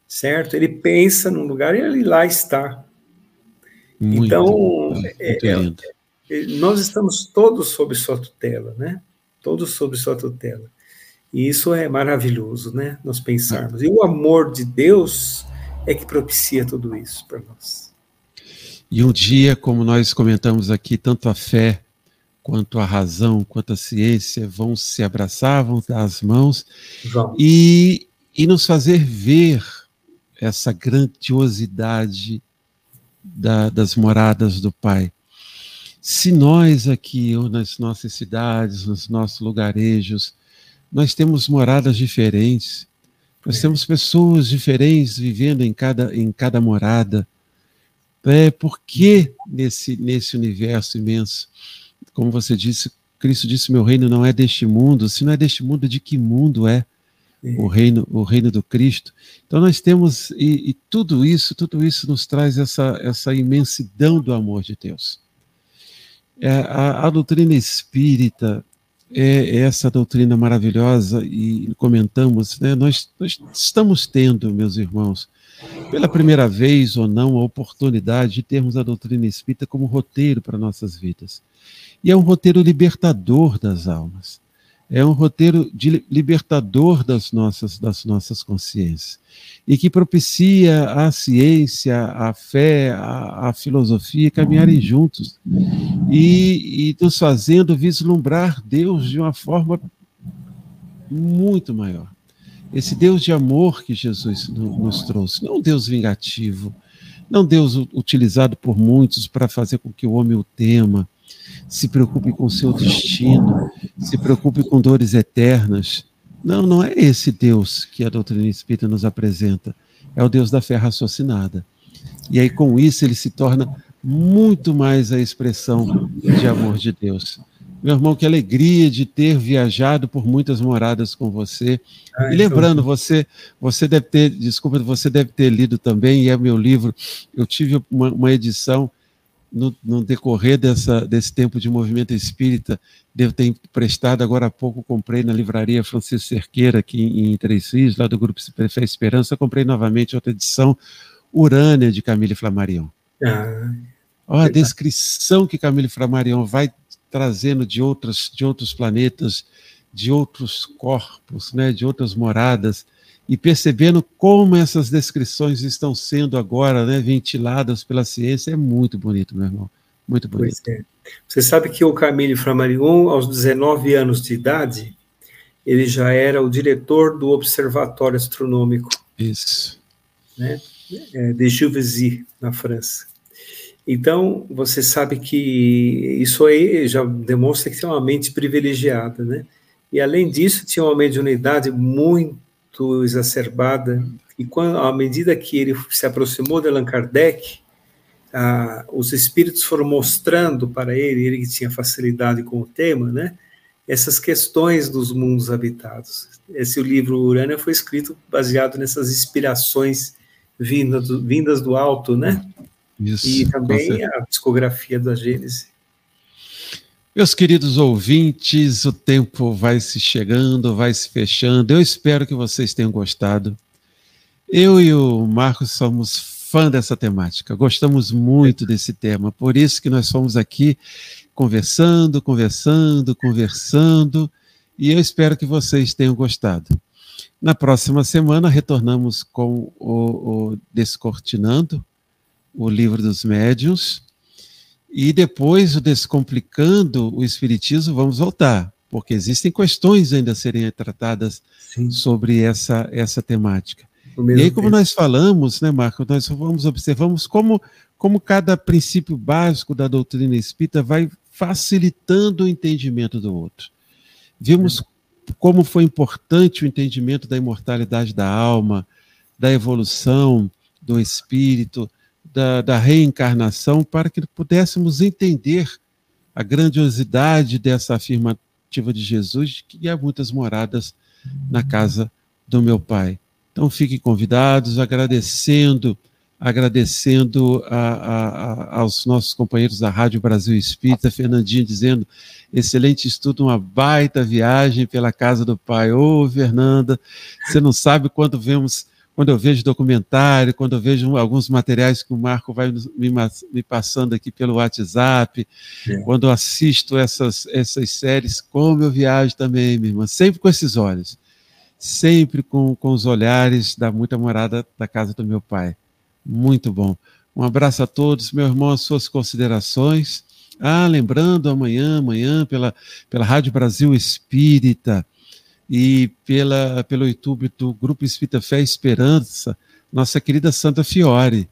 Certo? Ele pensa num lugar e ele lá está. Muito, então, é, é, é, nós estamos todos sob sua tutela, né? Todos sob sua tutela. E isso é maravilhoso, né? Nós pensarmos. E o amor de Deus é que propicia tudo isso para nós. E um dia, como nós comentamos aqui, tanto a fé quanto a razão, quanto a ciência vão se abraçar, vão dar as mãos e, e nos fazer ver essa grandiosidade da, das moradas do Pai. Se nós aqui, ou nas nossas cidades, nos nossos lugarejos, nós temos moradas diferentes, Nós é. temos pessoas diferentes vivendo em cada, em cada morada. É, por que nesse, nesse universo imenso? Como você disse, Cristo disse: Meu reino não é deste mundo. Se não é deste mundo, de que mundo é? o reino, o reino do Cristo. Então nós temos e, e, tudo isso, tudo isso nos traz essa, essa imensidão do amor de Deus. É, a, a, doutrina espírita é essa doutrina maravilhosa e comentamos, né? Nós, nós estamos tendo, meus irmãos, pela primeira vez ou não, a oportunidade de termos a doutrina espírita como roteiro para nossas vidas. E é um roteiro libertador das almas. É um roteiro de libertador das nossas, das nossas consciências. E que propicia a ciência, a fé, a, a filosofia caminharem juntos. E, e nos fazendo vislumbrar Deus de uma forma muito maior. Esse Deus de amor que Jesus nos trouxe, não um Deus vingativo, não Deus utilizado por muitos para fazer com que o homem o tema, se preocupe com seu destino, se preocupe com dores eternas. Não, não é esse Deus que a doutrina espírita nos apresenta. É o Deus da fé raciocinada. E aí, com isso, ele se torna muito mais a expressão de amor de Deus. Meu irmão, que alegria de ter viajado por muitas moradas com você. Ah, e lembrando, você, você deve ter, desculpa, você deve ter lido também, e é meu livro. Eu tive uma, uma edição no, no, decorrer dessa, desse tempo de movimento espírita, devo ter emprestado, agora há pouco comprei na livraria Francisco Cerqueira, aqui em, em Três Rios, lá do Grupo Fé Esperança, comprei novamente outra edição, Urânia, de Camille Flammarion. Ah, Olha a descrição que Camille Flammarion vai trazendo de outros, de outros planetas, de outros corpos, né, de outras moradas, e percebendo como essas descrições estão sendo agora né, ventiladas pela ciência, é muito bonito, meu irmão. Muito bonito. É. Você sabe que o Camille Flammarion, aos 19 anos de idade, ele já era o diretor do Observatório Astronômico. Isso. Né, é, de Juvisy, na França. Então, você sabe que isso aí já demonstra que tem uma mente privilegiada, né? E além disso, tinha uma mediunidade muito exacerbada. E quando, à medida que ele se aproximou de Allan Kardec, ah, os espíritos foram mostrando para ele, ele que tinha facilidade com o tema, né? Essas questões dos mundos habitados. Esse livro Urânia foi escrito baseado nessas inspirações vindas do, vindas do alto, né? Isso, e também a discografia da Gênesis. Meus queridos ouvintes, o tempo vai se chegando, vai se fechando. Eu espero que vocês tenham gostado. Eu e o Marcos somos fã dessa temática, gostamos muito desse tema, por isso que nós fomos aqui conversando, conversando, conversando, e eu espero que vocês tenham gostado. Na próxima semana retornamos com o, o Descortinando, o livro dos médiuns, e depois o Descomplicando o Espiritismo, vamos voltar, porque existem questões ainda a serem tratadas Sim. sobre essa, essa temática. E aí, como tempo. nós falamos, né, Marco, nós vamos observamos como, como cada princípio básico da doutrina espírita vai facilitando o entendimento do outro. Vimos é. como foi importante o entendimento da imortalidade da alma, da evolução do espírito, da, da reencarnação para que pudéssemos entender a grandiosidade dessa afirmativa de Jesus, que há muitas moradas na casa do meu Pai. Então fiquem convidados, agradecendo, agradecendo a, a, a, aos nossos companheiros da Rádio Brasil Espírita, Fernandinho dizendo, excelente estudo, uma baita viagem pela casa do Pai. Ô, Fernanda, você não sabe quando vemos quando eu vejo documentário, quando eu vejo alguns materiais que o Marco vai me, me passando aqui pelo WhatsApp, é. quando eu assisto essas, essas séries, como eu viajo também, minha irmã, sempre com esses olhos, sempre com, com os olhares da muita morada da casa do meu pai. Muito bom. Um abraço a todos, meu irmão, as suas considerações. Ah, lembrando, amanhã, amanhã, pela, pela Rádio Brasil Espírita, e pela, pelo YouTube do Grupo Espírita Fé Esperança, nossa querida Santa Fiore,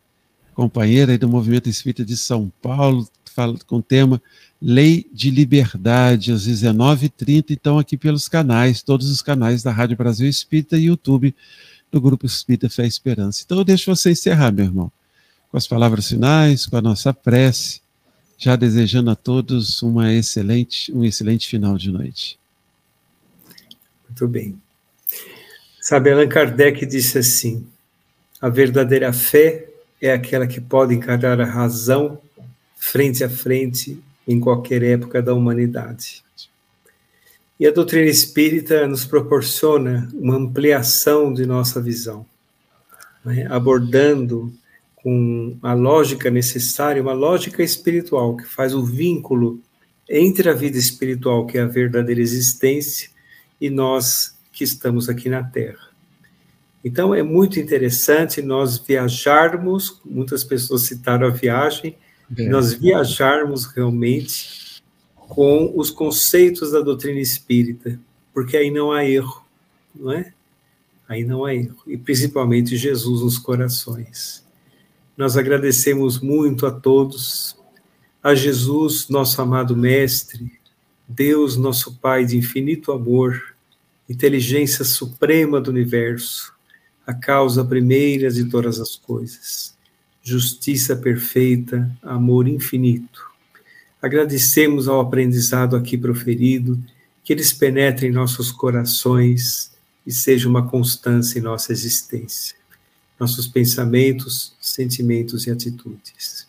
companheira do Movimento Espírita de São Paulo, fala, com o tema Lei de Liberdade, às 19h30, então aqui pelos canais, todos os canais da Rádio Brasil Espírita e YouTube do Grupo Espírita Fé Esperança. Então eu deixo você encerrar, meu irmão, com as palavras finais, com a nossa prece, já desejando a todos uma excelente, um excelente final de noite. Muito bem. Sabe, Allan Kardec disse assim: a verdadeira fé é aquela que pode encarar a razão frente a frente em qualquer época da humanidade. E a doutrina espírita nos proporciona uma ampliação de nossa visão, né? abordando com a lógica necessária, uma lógica espiritual que faz o vínculo entre a vida espiritual, que é a verdadeira existência, e nós que estamos aqui na Terra. Então é muito interessante nós viajarmos, muitas pessoas citaram a viagem, é. nós viajarmos realmente com os conceitos da doutrina espírita, porque aí não há erro, não é? Aí não há erro, e principalmente Jesus nos corações. Nós agradecemos muito a todos, a Jesus, nosso amado Mestre, Deus, nosso Pai de infinito amor, inteligência suprema do universo, a causa primeira de todas as coisas, justiça perfeita, amor infinito. Agradecemos ao aprendizado aqui proferido, que eles penetrem em nossos corações e seja uma constância em nossa existência, nossos pensamentos, sentimentos e atitudes.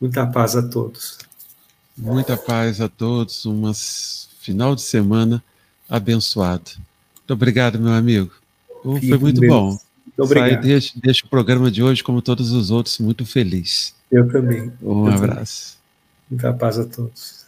Muita paz a todos. Muita paz a todos, um final de semana abençoado. Muito obrigado, meu amigo. Foi muito bom. Muito obrigado. Deixa o programa de hoje, como todos os outros, muito feliz. Eu também. Um Eu abraço. Também. Muita paz a todos.